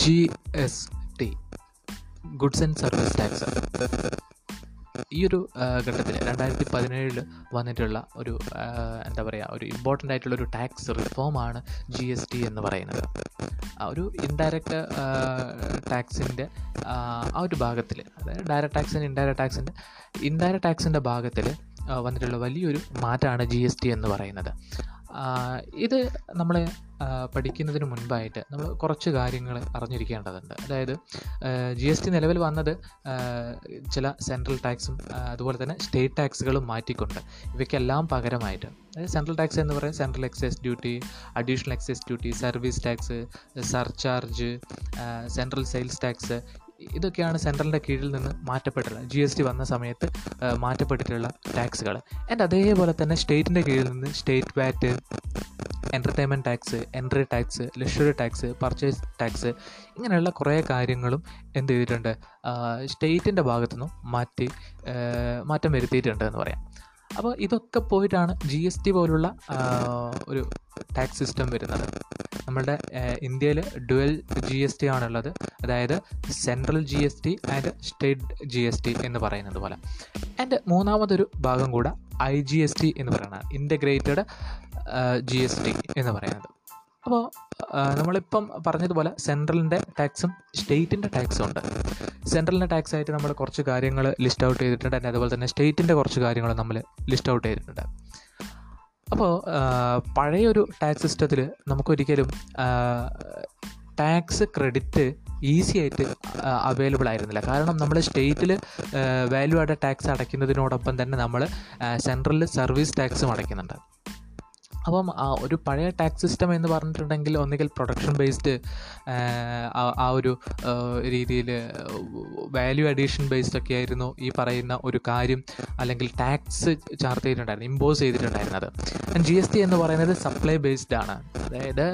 G S T goods and service tax ഈ ഒരു ഘട്ടത്തിൽ രണ്ടായിരത്തി പതിനേഴിൽ വന്നിട്ടുള്ള ഒരു എന്താ പറയുക ഒരു ഇമ്പോർട്ടന്റ് ആയിട്ടുള്ള ഒരു ടാക്സ് റിഫോമാണ് ജി എസ് ടി എന്ന് പറയുന്നത്. ഒരു ഇൻഡയറക്റ്റ് ടാക്സിന്റെ ആ ഒരു ഭാഗത്തിൽ അതായത് ഡയറക്റ്റ് ടാക്സിന്റെ ഇൻഡയറക്റ്റ് ടാക്സിന്റെ ഇൻഡയറക്റ്റ് ടാക്സിന്റെ ഭാഗത്തിൽ വന്നിട്ടുള്ള വലിയൊരു മാറ്റമാണ് ജി എസ് ടി എന്ന് പറയുന്നത്. ഇത് നമ്മൾ പഠിക്കുന്നതിന് മുൻപായിട്ട് നമ്മൾ കുറച്ച് കാര്യങ്ങൾ അറിഞ്ഞിരിക്കേണ്ടതുണ്ട്. അതായത് ജി എസ് ടി നിലവിൽ വന്നത് ചില സെൻട്രൽ ടാക്സും അതുപോലെ തന്നെ സ്റ്റേറ്റ് ടാക്സുകളും മാറ്റിക്കൊണ്ട് ഇവയ്ക്കെല്ലാം പകരമായിട്ട് അതായത് സെൻട്രൽ ടാക്സ് എന്ന് പറയുന്നത് central excise duty additional excise duty service tax surcharge central sales tax ഇതൊക്കെയാണ് സെൻട്രലിന്റെ കീഴിൽ നിന്ന് മാറ്റപ്പെട്ടിട്ടുള്ള ജി എസ് ടി വന്ന സമയത്ത് മാറ്റപ്പെട്ടിട്ടുള്ള ടാക്സുകൾ. ആൻഡ് അതേപോലെ തന്നെ സ്റ്റേറ്റിന്റെ കീഴിൽ നിന്ന് state VAT entertainment tax entry tax luxury tax purchase tax ഇങ്ങനെയുള്ള കുറേ കാര്യങ്ങളും എന്ത് ചെയ്തിട്ടുണ്ട് സ്റ്റേറ്റിന്റെ ഭാഗത്തുനിന്നും മാറ്റി മാറ്റം വരുത്തിയിട്ടുണ്ട് എന്ന് പറയാം. അപ്പോൾ ഇതൊക്കെ പോയിട്ടാണ് ജി എസ് ടി പോലുള്ള ഒരു ടാക്സ് സിസ്റ്റം വരുന്നത്. നമ്മളുടെ ഇന്ത്യയിൽ ഡുവൽ ജി എസ് ടി ആണുള്ളത്. അതായത് central G S T and state G S T എന്ന് പറയുന്നത് പോലെ. ആൻഡ് മൂന്നാമതൊരു ഭാഗം കൂടെ ഐ ജി എസ് ടി എന്ന് പറയുന്നത് ഇന്റഗ്രേറ്റഡ് ജി എസ് ടി എന്ന് പറയുന്നത്. അപ്പോൾ നമ്മളിപ്പം പറഞ്ഞതുപോലെ സെൻട്രലിന്റെ ടാക്സും സ്റ്റേറ്റിന്റെ ടാക്സും ഉണ്ട്. സെൻട്രലിന്റെ ടാക്സ് ആയിട്ട് നമ്മൾ കുറച്ച് കാര്യങ്ങൾ ലിസ്റ്റ് ഔട്ട് ചെയ്തിട്ടുണ്ട്. അതിന്റെ അതുപോലെ തന്നെ സ്റ്റേറ്റിന്റെ കുറച്ച് കാര്യങ്ങൾ നമ്മൾ ലിസ്റ്റ് ഔട്ട് ചെയ്തിട്ടുണ്ട്. അപ്പോൾ പഴയൊരു ടാക്സ് സിസ്റ്റത്തിൽ നമുക്കൊരിക്കലും ടാക്സ് ക്രെഡിറ്റ് ഈസി ആയിട്ട് അവൈലബിൾ ആയിരുന്നില്ല. കാരണം നമ്മൾ സ്റ്റേറ്റിൽ വാല്യൂ ആഡ് ടാക്സ് അടയ്ക്കുന്നതിനോടൊപ്പം തന്നെ നമ്മൾ സെൻട്രലിൽ സർവീസ് ടാക്സും അടയ്ക്കുന്നുണ്ട്. അപ്പം ഒരു പഴയ ടാക്സ് സിസ്റ്റം എന്ന് പറഞ്ഞിട്ടുണ്ടെങ്കിൽ ഒന്നുകിൽ പ്രൊഡക്ഷൻ ബേസ്ഡ് ആ ഒരു രീതിയിൽ വാല്യൂ അഡീഷൻ ബേസ്ഡ് ഒക്കെ ആയിരുന്നു ഈ പറയുന്ന ഒരു കാര്യം അല്ലെങ്കിൽ ടാക്സ് ചാർജ് ചെയ്തിട്ടുണ്ടായിരുന്നു ഇമ്പോസ് ചെയ്തിട്ടുണ്ടായിരുന്നത്. ജി എസ് ടി എന്ന് പറയുന്നത് സപ്ലൈ ബേസ്ഡ് ആണ്. അതായത്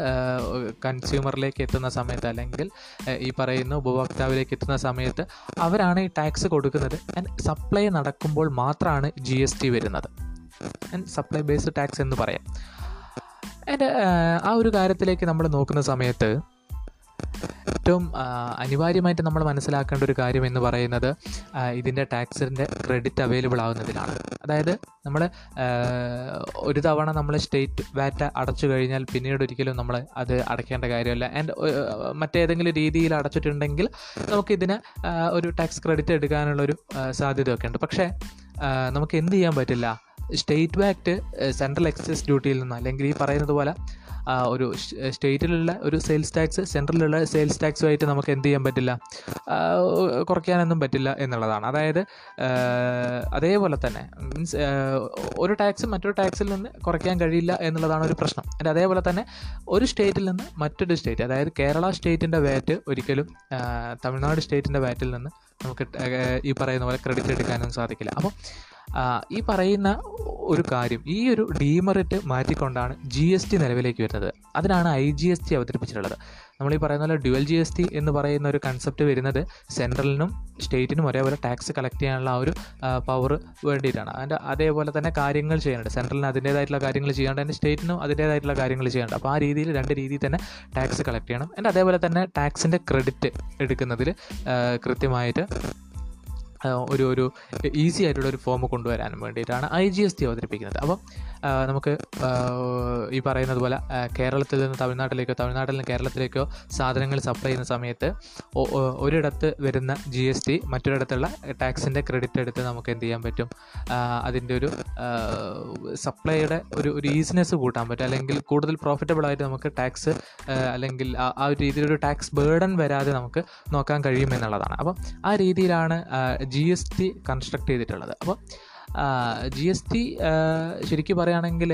കൺസ്യൂമറിലേക്ക് എത്തുന്ന സമയത്ത് അല്ലെങ്കിൽ ഈ പറയുന്ന ഉപഭോക്താവിലേക്ക് എത്തുന്ന സമയത്ത് അവരാണ് ഈ ടാക്സ് കൊടുക്കുന്നത്. ആൻഡ് സപ്ലൈ നടക്കുമ്പോൾ മാത്രമാണ് ജി എസ് ടി വരുന്നത്. ആൻഡ് സപ്ലൈ ബേസ്ഡ് ടാക്സ് എന്ന് പറയാം. ആൻഡ് ആ ഒരു കാര്യത്തിലേക്ക് നമ്മൾ നോക്കുന്ന സമയത്ത് ഏറ്റവും അനിവാര്യമായിട്ട് നമ്മൾ മനസ്സിലാക്കേണ്ട ഒരു കാര്യം എന്ന് പറയുന്നത് ഇതിന്റെ ടാക്സിന്റെ ക്രെഡിറ്റ് അവൈലബിൾ ആവുന്നതിലാണ്. അതായത് നമ്മൾ ഒരു തവണ നമ്മൾ സ്റ്റേറ്റ് വാറ്റ അടച്ചു കഴിഞ്ഞാൽ പിന്നീട് ഒരിക്കലും നമ്മൾ അത് അടയ്ക്കേണ്ട കാര്യമല്ല. ആൻഡ് മറ്റേതെങ്കിലും രീതിയിൽ അടച്ചിട്ടുണ്ടെങ്കിൽ നമുക്കിതിന് ഒരു ടാക്സ് ക്രെഡിറ്റ് എടുക്കാനുള്ളൊരു സാധ്യതയൊക്കെ ഉണ്ട്. പക്ഷേ നമുക്ക് എന്ത് ചെയ്യാൻ പറ്റില്ല? സ്റ്റേറ്റ് ആക്ട് സെൻട്രൽ എക്സൈസ് ഡ്യൂട്ടിയിൽ നിന്ന് അല്ലെങ്കിൽ ഈ പറയുന്നത് പോലെ ഒരു സ്റ്റേറ്റിലുള്ള ഒരു സെയിൽസ് ടാക്സ് സെൻട്രലിലുള്ള സെയിൽസ് ടാക്സുമായിട്ട് നമുക്ക് എന്ത് ചെയ്യാൻ പറ്റില്ല? കുറയ്ക്കാനൊന്നും പറ്റില്ല എന്നുള്ളതാണ്. അതായത് അതേപോലെ തന്നെ മീൻസ് ഒരു ടാക്സ് മറ്റൊരു ടാക്സിൽ നിന്ന് കുറയ്ക്കാൻ കഴിയില്ല എന്നുള്ളതാണ് ഒരു പ്രശ്നം. അതിന്റെ അതേപോലെ തന്നെ ഒരു സ്റ്റേറ്റിൽ നിന്ന് മറ്റൊരു സ്റ്റേറ്റ് അതായത് കേരള സ്റ്റേറ്റിന്റെ വാറ്റ് ഒരിക്കലും തമിഴ്നാട് സ്റ്റേറ്റിന്റെ വാറ്റിൽ നിന്ന് നമുക്ക് ഈ പറയുന്ന പോലെ ക്രെഡിറ്റ് എടുക്കാനൊന്നും സാധിക്കില്ല. അപ്പം ആ, ഈ പറയുന്ന ഒരു കാര്യം ഈ ഒരു ഡീമെറിറ്റ് മാറ്റിക്കൊണ്ടാണ് ജി എസ് ടി നിലവിലേക്ക് വരുന്നത്. അതിനാണ് ഐ ജി എസ് ടി അവതരിപ്പിച്ചിട്ടുള്ളത്. നമ്മൾ ഈ പറയുന്ന പോലെ ഡ്യുവൽ ജി എസ് ടി എന്ന് പറയുന്ന ഒരു കൺസെപ്റ്റ് വരുന്നത് സെൻട്രലിനും സ്റ്റേറ്റിനും ഒരേപോലെ ടാക്സ് കളക്ട് ചെയ്യാനുള്ള ആ ഒരു പവർ വേണ്ടിയിട്ടാണ്. അതിന്റെ അതേപോലെ തന്നെ കാര്യങ്ങൾ ചെയ്യാനുണ്ട് സെൻട്രലിന് അതിന്റേതായിട്ടുള്ള കാര്യങ്ങൾ ചെയ്യാണ്ട് തന്നെ സ്റ്റേറ്റിനും അതിന്റേതായിട്ടുള്ള കാര്യങ്ങൾ ചെയ്യാനുണ്ട് അപ്പോൾ ആ രീതിയിൽ രണ്ട് രീതിയിൽ തന്നെ ടാക്സ് കളക്ട് ചെയ്യണം. എന്റെ അതേപോലെ തന്നെ ടാക്സിന്റെ ക്രെഡിറ്റ് എടുക്കുന്നതിൽ കൃത്യമായിട്ട് ഒരു ഒരു ഈസി ആയിട്ടുള്ള ഒരു ഫോം കൊണ്ടുവരാനും വേണ്ടിയിട്ടാണ് ഐ ജി എസ് ടി അവതരിപ്പിക്കുന്നത്. അപ്പം നമുക്ക് ഈ പറയുന്നത് പോലെ കേരളത്തിൽ നിന്ന് തമിഴ്നാട്ടിലേക്കോ തമിഴ്നാട്ടിൽ നിന്ന് കേരളത്തിലേക്കോ സാധനങ്ങൾ സപ്ലൈ ചെയ്യുന്ന സമയത്ത് ഒരിടത്ത് വരുന്ന ജി എസ് ടി മറ്റൊരിടത്തുള്ള ടാക്സിന്റെ ക്രെഡിറ്റ് എടുത്ത് നമുക്ക് എന്ത് ചെയ്യാൻ പറ്റും? അതിന്റെ ഒരു സപ്ലൈയുടെ ഒരു ഒരു ഈസിനെസ് കൂട്ടാൻ പറ്റും. അല്ലെങ്കിൽ കൂടുതൽ പ്രോഫിറ്റബിൾ ആയിട്ട് നമുക്ക് ടാക്സ് അല്ലെങ്കിൽ ആ ഒരു രീതിയിലൊരു ടാക്സ് ബേർഡൻ വരാതെ നമുക്ക് നോക്കാൻ കഴിയുമെന്നുള്ളതാണ് അപ്പം ആ രീതിയിലാണ് ജി എസ് ടി കൺസ്ട്രക്ട് ചെയ്തിട്ടുള്ളത്. അപ്പം ജി എസ് ടി ശരിക്കും പറയുകയാണെങ്കിൽ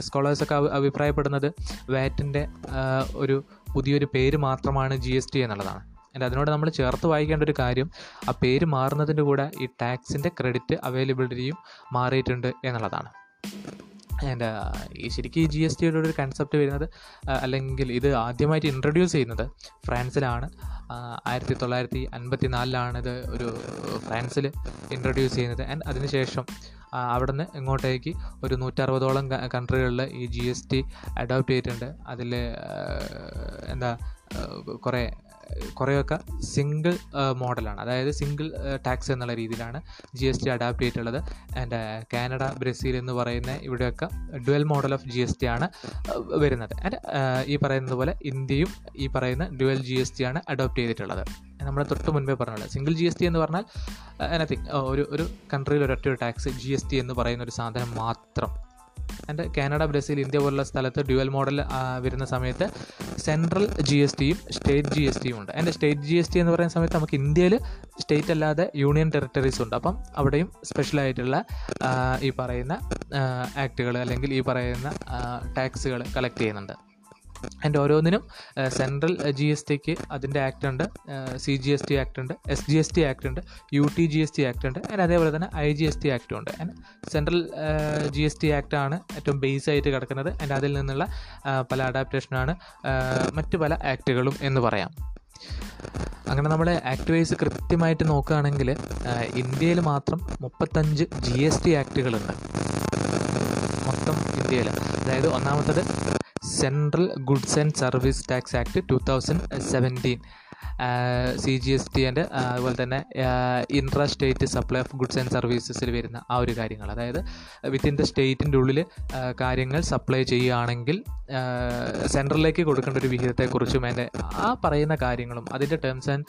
സ്കോളേഴ്സൊക്കെ അഭിപ്രായപ്പെടുന്നത് വാറ്റിന്റെ ഒരു പുതിയൊരു പേര് മാത്രമാണ് ജി എസ് ടി എന്നുള്ളതാണ്. എന്റെ അതിനോട് നമ്മൾ ചേർത്ത് വായിക്കേണ്ട ഒരു കാര്യം ആ പേര് മാറുന്നതിന്റെ കൂടെ ഈ ടാക്സിന്റെ ക്രെഡിറ്റ് അവൈലബിലിറ്റിയും മാറിയിട്ടുണ്ട് എന്നുള്ളതാണ്. ആൻഡ് ഈ ശരിക്കും ജി എസ് ടിയുടെ ഒരു കൺസെപ്റ്റ് വരുന്നത് അല്ലെങ്കിൽ ഇത് ആദ്യമായിട്ട് ഇൻട്രൊഡ്യൂസ് ചെയ്യുന്നത് ഫ്രാൻസിലാണ്. ആ, ആയിരത്തി തൊള്ളായിരത്തി അൻപത്തി നാലിലാണ് ഇത് ഒരു ഫ്രാൻസിൽ ഇൻട്രൊഡ്യൂസ് ചെയ്യുന്നത്. ആൻഡ് അതിനുശേഷം അവിടെ നിന്ന് ഇങ്ങോട്ടേക്ക് ഒരു നൂറ്ററുപതോളം കൺട്രികളിൽ ഈ ജി എസ് ടി അഡോപ്റ്റ് ചെയ്തിട്ടുണ്ട്. അതിൽ എന്താ കുറേ കുറേയൊക്കെ സിംഗിൾ മോഡലാണ്. അതായത് സിംഗിൾ ടാക്സ് എന്നുള്ള രീതിയിലാണ് ജി എസ് ടി അഡാപ്റ്റ് ചെയ്തിട്ടുള്ളത്. ആൻഡ് കാനഡ ബ്രസീൽ എന്ന് പറയുന്ന ഇവിടെയൊക്കെ dual model of G S T ആണ് വരുന്നത്. ആൻഡ് ഈ പറയുന്നത് പോലെ ഇന്ത്യയും ഈ പറയുന്ന ഡുവൽ ജി എസ് ടി ആണ് അഡോപ്റ്റ് ചെയ്തിട്ടുള്ളത്. നമ്മൾ തൊട്ട് മുൻപേ പറഞ്ഞത് സിംഗിൾ ജി എസ് ടി എന്ന് പറഞ്ഞാൽ എനിത്തിങ് ഒരു ഒരു കൺട്രിയിൽ ഒരൊറ്റ ഒരു ടാക്സ് ജി എസ് ടി എന്ന് പറയുന്ന ഒരു സാധനം മാത്രം. ആൻഡ് കാനഡ ബ്രസീൽ ഇന്ത്യ പോലുള്ള സ്ഥലത്ത് ഡ്യുവൽ മോഡൽ വരുന്ന സമയത്ത് സെൻട്രൽ ജി എസ് ടിയും സ്റ്റേറ്റ് ജി എസ് ടിയും ഉണ്ട്. And state G S T എന്ന് പറയുന്ന സമയത്ത് നമുക്ക് ഇന്ത്യയിൽ സ്റ്റേറ്റ് അല്ലാതെ യൂണിയൻ ടെറിട്ടറീസ് ഉണ്ട്. അപ്പം അവിടെയും സ്പെഷ്യലായിട്ടുള്ള ഈ പറയുന്ന ആക്റ്റുകൾ അല്ലെങ്കിൽ ഈ പറയുന്ന ടാക്സുകൾ കളക്ട് ചെയ്യുന്നുണ്ട്. ആൻഡ് ഓരോന്നിനും സെൻട്രൽ ജി എസ് ടിക്ക് അതിന്റെ ആക്ട് ഉണ്ട് C G S T act ഉണ്ട് S G S T act ഉണ്ട് U T G S T act ഉണ്ട് ആൻഡ് അതേപോലെ തന്നെ ഐ ജി എസ് ടി ആക്ടും ഉണ്ട്. And central G S T act ആണ് ഏറ്റവും ബേസ് ആയിട്ട് കിടക്കുന്നത്. ആൻഡ് അതിൽ നിന്നുള്ള പല അഡാപ്റ്റേഷനാണ് മറ്റ് പല ആക്റ്റുകളും എന്ന് പറയാം. അങ്ങനെ നമ്മൾ ആക്ട് വൈസ് കൃത്യമായിട്ട് നോക്കുകയാണെങ്കിൽ ഇന്ത്യയിൽ മാത്രം മുപ്പത്തഞ്ച് ജി എസ് ടി ആക്റ്റുകളുണ്ട് മൊത്തം ഇന്ത്യയിൽ. അതായത് ഒന്നാമത്തത് central goods and service tax act two thousand seventeen C G S T and അതുപോലെ തന്നെ intra state supply of goods and സർവീസസിൽ വരുന്ന ആ ഒരു കാര്യങ്ങൾ. അതായത് വിത്തിൻ ദ സ്റ്റേറ്റിന്റെ ഉള്ളിൽ കാര്യങ്ങൾ സപ്ലൈ ചെയ്യുകയാണെങ്കിൽ സെൻട്രലിലേക്ക് കൊടുക്കേണ്ട ഒരു വിഹിതത്തെക്കുറിച്ചും അതിന്റെ ആ പറയുന്ന കാര്യങ്ങളും അതിന്റെ ടേംസ് ആൻഡ്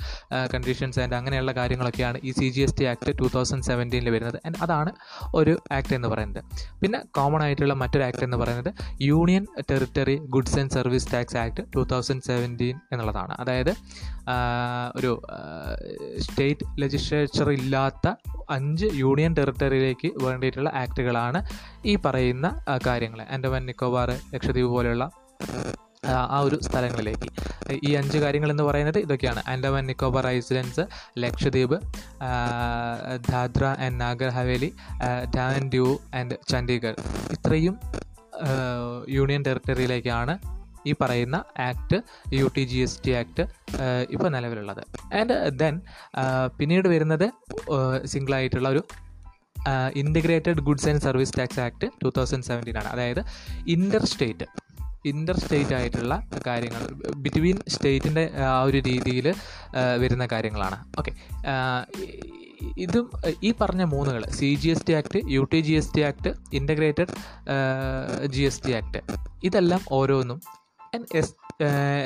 കണ്ടീഷൻസ് ആൻഡ് അങ്ങനെയുള്ള കാര്യങ്ങളൊക്കെയാണ് ഈ C G S T act two thousand സെവന്റീനിൽ വരുന്നത്. ആൻഡ് അതാണ് ഒരു ആക്ട് എന്ന് പറയുന്നത്. പിന്നെ കോമൺ ആയിട്ടുള്ള മറ്റൊരു ആക്ട് എന്ന് പറയുന്നത് union territory goods and service tax act two thousand seventeen എന്നുള്ളതാണ്. അതായത് ഒരു സ്റ്റേറ്റ് ലെജിസ്ലേച്ചർ ഇല്ലാത്ത അഞ്ച് യൂണിയൻ ടെറിട്ടറിയിലേക്ക് വേണ്ടിയിട്ടുള്ള ആക്റ്റുകളാണ് ഈ പറയുന്ന കാര്യങ്ങൾ ആൻഡമാൻ നിക്കോബാർ ലക്ഷദ്വീപ് പോലെയുള്ള ആ ഒരു സ്ഥലങ്ങളിലേക്ക്. ഈ അഞ്ച് കാര്യങ്ങൾ എന്ന് പറയുന്നത് ഇതൊക്കെയാണ്. Andaman Nicobar islands Lakshadweep Dadra and Nagar Haveli Daman Diu and Chandigarh. ഇത്രയും യൂണിയൻ ടെറിട്ടറിയിലേക്കാണ് ഈ പറയുന്ന act U T G S T act ഇപ്പോൾ നിലവിലുള്ളത്. ആൻഡ് ദെൻ പിന്നീട് വരുന്നത് സിംഗിളായിട്ടുള്ള ഒരു integrated goods and service tax act two thousand seventeen ആണ്. അതായത് ഇന്റർ സ്റ്റേറ്റ് ഇന്റർ സ്റ്റേറ്റ് ആയിട്ടുള്ള കാര്യങ്ങൾ ബിറ്റ്വീൻ സ്റ്റേറ്റിന്റെ ആ ഒരു രീതിയിൽ വരുന്ന കാര്യങ്ങളാണ്. ഓക്കെ ഇതും ഈ പറഞ്ഞ മൂന്നുകൾ C G S T act U T G S T act integrated G S T act ഇതെല്ലാം ഓരോന്നും S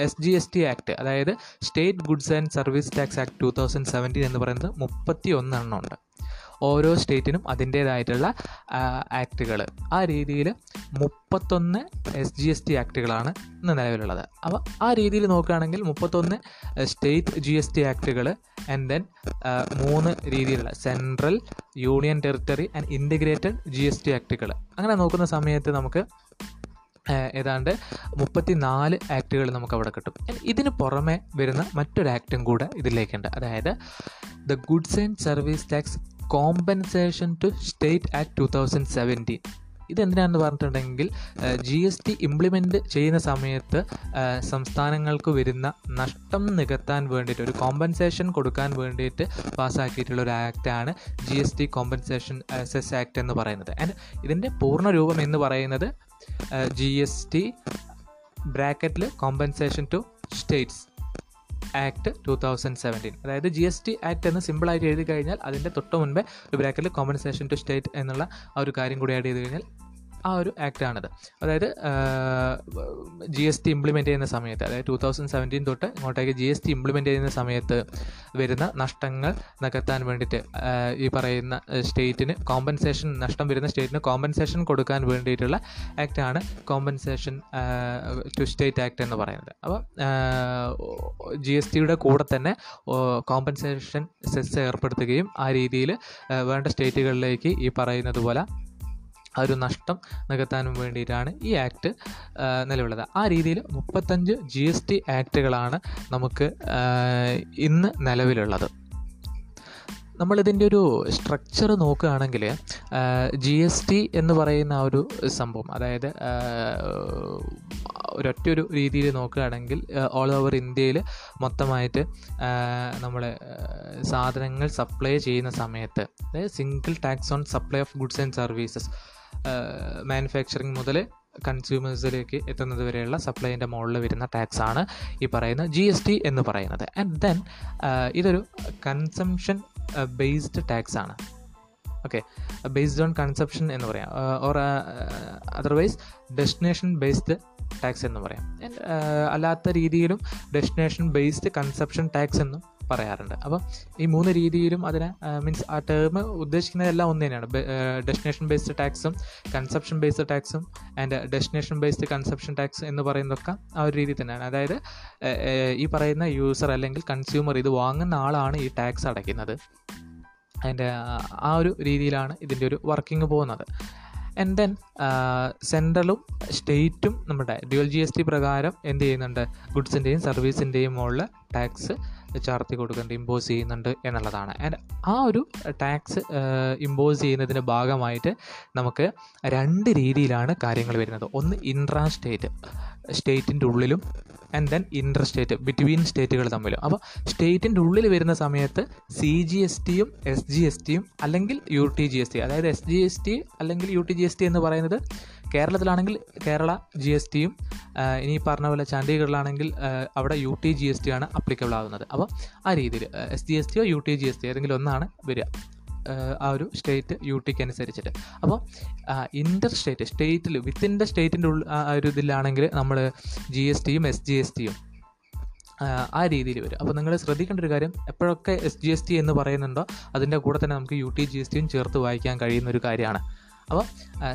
S G S T act അതായത് state goods and service tax act two thousand seventeen എന്ന് പറയുന്നത് മുപ്പത്തി ഒന്നെണ്ണം ഉണ്ട്. ഓരോ സ്റ്റേറ്റിനും അതിന്റേതായിട്ടുള്ള ആക്റ്റുകൾ ആ രീതിയിൽ മുപ്പത്തൊന്ന് എസ് ജി എസ് ടി ആക്റ്റുകളാണ് ഇന്ന് നിലവിലുള്ളത്. അപ്പോൾ ആ രീതിയിൽ നോക്കുകയാണെങ്കിൽ മുപ്പത്തൊന്ന് സ്റ്റേറ്റ് ജി എസ് ടി ആക്റ്റുകൾ ആൻഡ് ദെൻ മൂന്ന് രീതിയിലുള്ള central union territory and integrated G S T ആക്റ്റുകൾ അങ്ങനെ നോക്കുന്ന സമയത്ത് നമുക്ക് ഏതാണ്ട് മുപ്പത്തി നാല് ആക്റ്റുകൾ നമുക്ക് അവിടെ കിട്ടും ഇതിന് പുറമെ വരുന്ന മറ്റൊരു ആക്റ്റും കൂടെ ഇതിലേക്കുണ്ട്. അതായത് the goods and service tax compensation to state act two thousand seventeen. ഇതെന്തിനാണെന്ന് പറഞ്ഞിട്ടുണ്ടെങ്കിൽ ജി എസ് ടി ഇംപ്ലിമെന്റ് ചെയ്യുന്ന സമയത്ത് സംസ്ഥാനങ്ങൾക്ക് വരുന്ന നഷ്ടം നികത്താൻ വേണ്ടിയിട്ട് ഒരു കോമ്പൻസേഷൻ കൊടുക്കാൻ വേണ്ടിയിട്ട് പാസ്സാക്കിയിട്ടുള്ള ഒരു ആക്റ്റാണ് G S T compensation cess act എന്ന് പറയുന്നത്. ആൻഡ് ഇതിന്റെ പൂർണ രൂപം എന്ന് പറയുന്നത് ജി എസ് ടി ബ്രാക്കറ്റിൽ compensation to states act two thousand seventeen അതായത് ജി എസ് ടി ആക്ട് എന്ന് സിമ്പിളായിട്ട് എഴുതി കഴിഞ്ഞാൽ അതിന്റെ തൊട്ട് മുൻപേ ഒരു ബ്രാക്കറ്റിൽ കോമ്പൻസേഷൻ ടു സ്റ്റേറ്റ് എന്നുള്ള ആ ഒരു കാര്യം കൂടി ആഡ് ചെയ്ത് കഴിഞ്ഞാൽ ആ ഒരു ആക്റ്റാണിത് അതായത് ജി എസ് ടി ഇംപ്ലിമെന്റ് ചെയ്യുന്ന സമയത്ത് അതായത് ടു തൗസൻഡ് സെവന്റീൻ തൊട്ട് ഇങ്ങോട്ടേക്ക് ജി എസ് ടി ഇംപ്ലിമെന്റ് ചെയ്യുന്ന സമയത്ത് വരുന്ന നഷ്ടങ്ങൾ നികത്താൻ വേണ്ടിയിട്ട് ഈ പറയുന്ന സ്റ്റേറ്റിന് കോമ്പൻസേഷൻ നഷ്ടം വരുന്ന സ്റ്റേറ്റിന് കോമ്പൻസേഷൻ കൊടുക്കാൻ വേണ്ടിയിട്ടുള്ള ആക്റ്റാണ് കോമ്പൻസേഷൻ ടു സ്റ്റേറ്റ് ആക്ട് എന്ന് പറയുന്നത്. അപ്പോൾ ജി എസ് ടിയുടെ കൂടെ തന്നെ കോമ്പൻസേഷൻ സെസ് ഏർപ്പെടുത്തുകയും ആ രീതിയിൽ വേണ്ട സ്റ്റേറ്റുകളിലേക്ക് ഈ പറയുന്നത് പോലെ ആ ഒരു നഷ്ടം നികത്താനും വേണ്ടിയിട്ടാണ് ഈ ആക്ട് നിലവിലുള്ളത്. ആ രീതിയിൽ മുപ്പത്തഞ്ച് ജി എസ് ടി ആക്റ്റുകളാണ് നമുക്ക് ഇന്ന് നിലവിലുള്ളത്. നമ്മളിതിന്റെ ഒരു സ്ട്രക്ചർ നോക്കുകയാണെങ്കിൽ ജി എസ് ടി എന്ന് പറയുന്ന ആ ഒരു സംഭവം അതായത് ഒരൊറ്റൊരു രീതിയിൽ നോക്കുകയാണെങ്കിൽ ഓൾ ഓവർ ഇന്ത്യയിൽ മൊത്തമായിട്ട് നമ്മൾ സാധനങ്ങൾ സപ്ലൈ ചെയ്യുന്ന സമയത്ത് അതായത് single tax on supply of goods and services manufacturing മുതൽ കൺസ്യൂമേഴ്സിലേക്ക് എത്തുന്നത് വരെയുള്ള സപ്ലൈന്റെ മുകളിൽ വരുന്ന ടാക്സ് ആണ് ഈ പറയുന്ന ജി എസ് ടി എന്ന് പറയുന്നത്. ആൻഡ് ദെൻ ഇതൊരു കൺസംഷൻ ബേസ്ഡ് ടാക്സ് ആണ്. ഓക്കെ ബേസ്ഡ് ഓൺ കൺസപ്ഷൻ എന്ന് പറയാം. Or otherwise destination based tax എന്ന് പറയാം. അല്ലാത്ത രീതിയിലും ഡെസ്റ്റിനേഷൻ ബേസ്ഡ് കൺസപ്ഷൻ ടാക്സ് എന്നും പറയാറുണ്ട്. അപ്പം ഈ മൂന്ന് രീതിയിലും അതിനെ മീൻസ് ആ ടേം ഉദ്ദേശിക്കുന്നതെല്ലാം ഒന്ന് തന്നെയാണ്. ഡെസ്റ്റിനേഷൻ ബേസ്ഡ് ടാക്സും കൺസെപ്ഷൻ ബേസ്ഡ് ടാക്സും and destination based consumption tax എന്ന് പറയുന്നതൊക്കെ ആ ഒരു രീതി തന്നെയാണ്. അതായത് ഈ പറയുന്ന യൂസർ അല്ലെങ്കിൽ കൺസ്യൂമർ ഇത് വാങ്ങുന്ന ആളാണ് ഈ ടാക്സ് അടയ്ക്കുന്നത്. അതിന്റെ ആ ഒരു രീതിയിലാണ് ഇതിന്റെ ഒരു വർക്കിംഗ് പോകുന്നത്. ആൻഡ് ദെൻ സെൻട്രലും സ്റ്റേറ്റും നമ്മുടെ ഡ്യുവൽ ജി എസ് ടി പ്രകാരം എന്ത് ചെയ്യുന്നുണ്ട്? ഗുഡ്സിന്റെയും സർവീസിന്റെയും മുകളിൽ ടാക്സ് ചാർത്തി കൊടുക്കുന്നുണ്ട് ഇമ്പോസ് ചെയ്യുന്നുണ്ട് എന്നുള്ളതാണ്. ആൻഡ് ആ ഒരു ടാക്സ് ഇമ്പോസ് ചെയ്യുന്നതിന്റെ ഭാഗമായിട്ട് നമുക്ക് രണ്ട് രീതിയിലാണ് കാര്യങ്ങൾ വരുന്നത്. ഒന്ന് ഇൻട്രാ സ്റ്റേറ്റ് സ്റ്റേറ്റിന്റെ ഉള്ളിലും and then inter state between സ്റ്റേറ്റുകൾ തമ്മിലും അപ്പോൾ സ്റ്റേറ്റിന്റെ ഉള്ളിൽ വരുന്ന സമയത്ത് സി ജി എസ് ടിയും എസ് ജി എസ് ടിയും അല്ലെങ്കിൽ U T G S T അതായത് എസ് ജി എസ് ടി അല്ലെങ്കിൽ U T G S T എന്ന് പറയുന്നത് കേരളത്തിലാണെങ്കിൽ കേരള ജി എസ് ടിയും ഇനി പറഞ്ഞ പോലെ ചണ്ഡീഗഡിലാണെങ്കിൽ അവിടെ U T G S T ആണ് അപ്ലിക്കബിൾ ആകുന്നത് അപ്പോൾ ആ രീതിയിൽ S G S ടിയോ U T G S T ഏതെങ്കിലും ഒന്നാണ് വരിക. ആ ഒരു സ്റ്റേറ്റ് യു ടിക്ക് അനുസരിച്ചിട്ട്. അപ്പോൾ ഇന്റർ സ്റ്റേറ്റ് സ്റ്റേറ്റിൽ വിത്തിൻ ദ സ്റ്റേറ്റിന്റെ ഉള്ളിൽ ആ ഒരു ഇതിലാണെങ്കിൽ നമ്മൾ ജി എസ് ടിയും എസ് ജി എസ് ടിയും ആ രീതിയിൽ വരും. അപ്പോൾ നിങ്ങൾ ശ്രദ്ധിക്കേണ്ട ഒരു കാര്യം എപ്പോഴൊക്കെ എസ് ജി എസ് ടി എന്ന് പറയുന്നുണ്ടോ അതിന്റെ കൂടെ തന്നെ നമുക്ക് യു ടി ജി എസ് ടിയും ചേർത്ത് വായിക്കാൻ കഴിയുന്ന ഒരു കാര്യമാണ്. അപ്പോൾ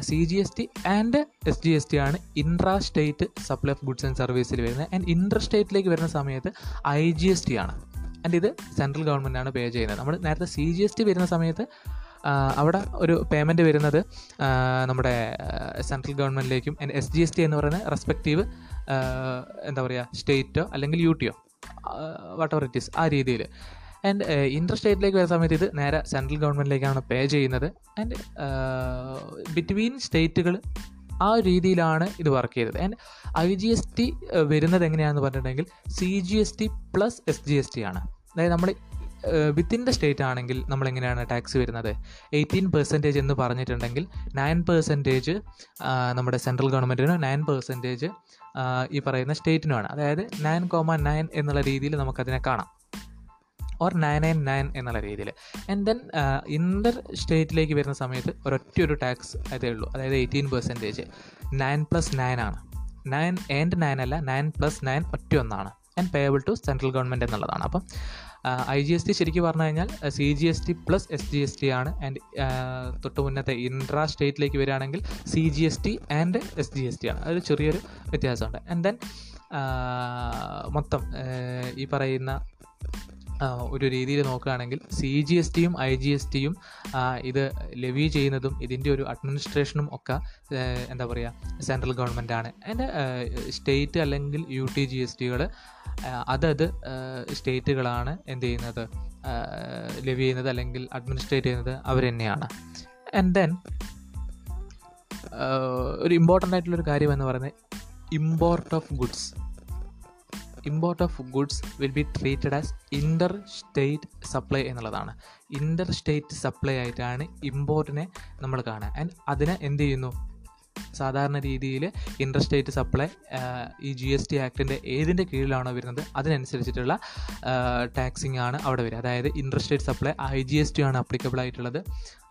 C G S T and S G S T ആണ് intra state supply of goods and സർവീസിൽ വരുന്നത്. ആൻഡ് ഇൻട്ര സ്റ്റേറ്റിലേക്ക് വരുന്ന സമയത്ത് ഐ ജി എസ് ടി ആണ്. ആൻഡ് ഇത് സെൻട്രൽ ഗവൺമെന്റ് ആണ് പേ ചെയ്യുന്നത്. നമ്മൾ നേരത്തെ സി ജി എസ് ടി വരുന്ന സമയത്ത് അവിടെ ഒരു പേയ്മെന്റ് വരുന്നത് നമ്മുടെ central ഗവൺമെന്റിലേക്കും and S G S T എന്ന് പറയുന്ന റെസ്പെക്റ്റീവ് എന്താ പറയുക സ്റ്റേറ്റോ അല്ലെങ്കിൽ യു ടിയോ വാട്ട് എവർ ഇറ്റ് ഈസ് ആ രീതിയിൽ ആൻഡ് ഇന്റർ സ്റ്റേറ്റിലേക്ക് വരുന്ന സമയത്ത് ഇത് നേരെ സെൻട്രൽ ഗവൺമെന്റിലേക്കാണ് പേ ചെയ്യുന്നത്. ആൻഡ് ബിറ്റ്വീൻ സ്റ്റേറ്റുകൾ ആ രീതിയിലാണ് ഇത് വർക്ക് ചെയ്തത്. And I G S T വരുന്നത് എങ്ങനെയാണെന്ന് പറഞ്ഞിട്ടുണ്ടെങ്കിൽ C G S T plus S G S T ആണ്. അതായത് നമ്മൾ വിത്തിൻ ദ സ്റ്റേറ്റ് ആണെങ്കിൽ നമ്മൾ എങ്ങനെയാണ് ടാക്സ് വരുന്നത്? എയ്റ്റീൻ പെർസെന്റേജ് എന്ന് പറഞ്ഞിട്ടുണ്ടെങ്കിൽ നയൻ പെർസെന്റേജ് നമ്മുടെ സെൻട്രൽ ഗവൺമെന്റിനും നയൻ പെർസെന്റേജ് ഈ പറയുന്ന സ്റ്റേറ്റിനുമാണ് അതായത് നയൻ കോമ നയൻ എന്നുള്ള രീതിയിൽ നമുക്കതിനെ കാണാം. ഓർ നയൻ നയൻ നയൻ എന്നുള്ള രീതിയിൽ. ആൻഡ് ദെൻ ഇന്റർ സ്റ്റേറ്റിലേക്ക് വരുന്ന സമയത്ത് ഒരൊറ്റ ഒരു ടാക്സ് അതേ ഉള്ളൂ. അതായത് eighteen percentage nine plus nine ആണ്. നയൻ ആൻഡ് നയൻ അല്ല നയൻ പ്ലസ് നയൻ ഒറ്റ ഒന്നാണ്. And payable to central government എന്നുള്ളതാണ്. അപ്പം ഐ ജി എസ് ടി ശരിക്കും പറഞ്ഞു കഴിഞ്ഞാൽ C G S T plus S G S T ആണ്. ആൻഡ് തൊട്ട് മുന്നത്തെ ഇൻട്രാ സ്റ്റേറ്റിലേക്ക് വരികയാണെങ്കിൽ C G S T and S G S T ആണ്. അതൊരു ചെറിയൊരു വ്യത്യാസമുണ്ട്. ആൻഡ് ദെൻ മൊത്തം ഈ പറയുന്ന ഒരു രീതിയിൽ നോക്കുകയാണെങ്കിൽ സി ജി എസ് ടിയും ഐ ജി എസ് ടിയും ഇത് ലെവി ചെയ്യുന്നതും ഇതിന്റെ ഒരു അഡ്മിനിസ്ട്രേഷനും ഒക്കെ എന്താ പറയുക സെൻട്രൽ ഗവൺമെന്റ് ആണ്. അതിന്റെ സ്റ്റേറ്റ് അല്ലെങ്കിൽ യു ടി ജി എസ് ടികൾ അതത് സ്റ്റേറ്റുകളാണ് എന്ത് ചെയ്യുന്നത് ലെവി ചെയ്യുന്നത് അല്ലെങ്കിൽ അഡ്മിനിസ്ട്രേറ്റ് ചെയ്യുന്നത് അവർ തന്നെയാണ്. ആൻഡ് ദെൻ ഒരു ഇമ്പോർട്ടന്റ് ആയിട്ടുള്ളൊരു കാര്യം എന്ന് പറയുന്നത് import of goods import of goods will be treated as inter state supply എന്നുള്ളതാണ്. ഇന്റർ സ്റ്റേറ്റ് സപ്ലൈ ആയിട്ടാണ് ഇമ്പോർട്ടിനെ നമ്മൾ കാണുക. ആൻഡ് അതിനെ എന്ത് ചെയ്യുന്നു? സാധാരണ രീതിയിൽ ഇന്റർ സ്റ്റേറ്റ് സപ്ലൈ ഈ ജി എസ് ടി ആക്ടിന്റെ ഏതിന്റെ കീഴിലാണോ വരുന്നത്? അതിനനുസരിച്ചിട്ടുള്ള ടാക്സിങ് ആണ് അവിടെ വരിക. അതായത് inter state supply I G S T ആണ് അപ്ലിക്കബിൾ ആയിട്ടുള്ളത്.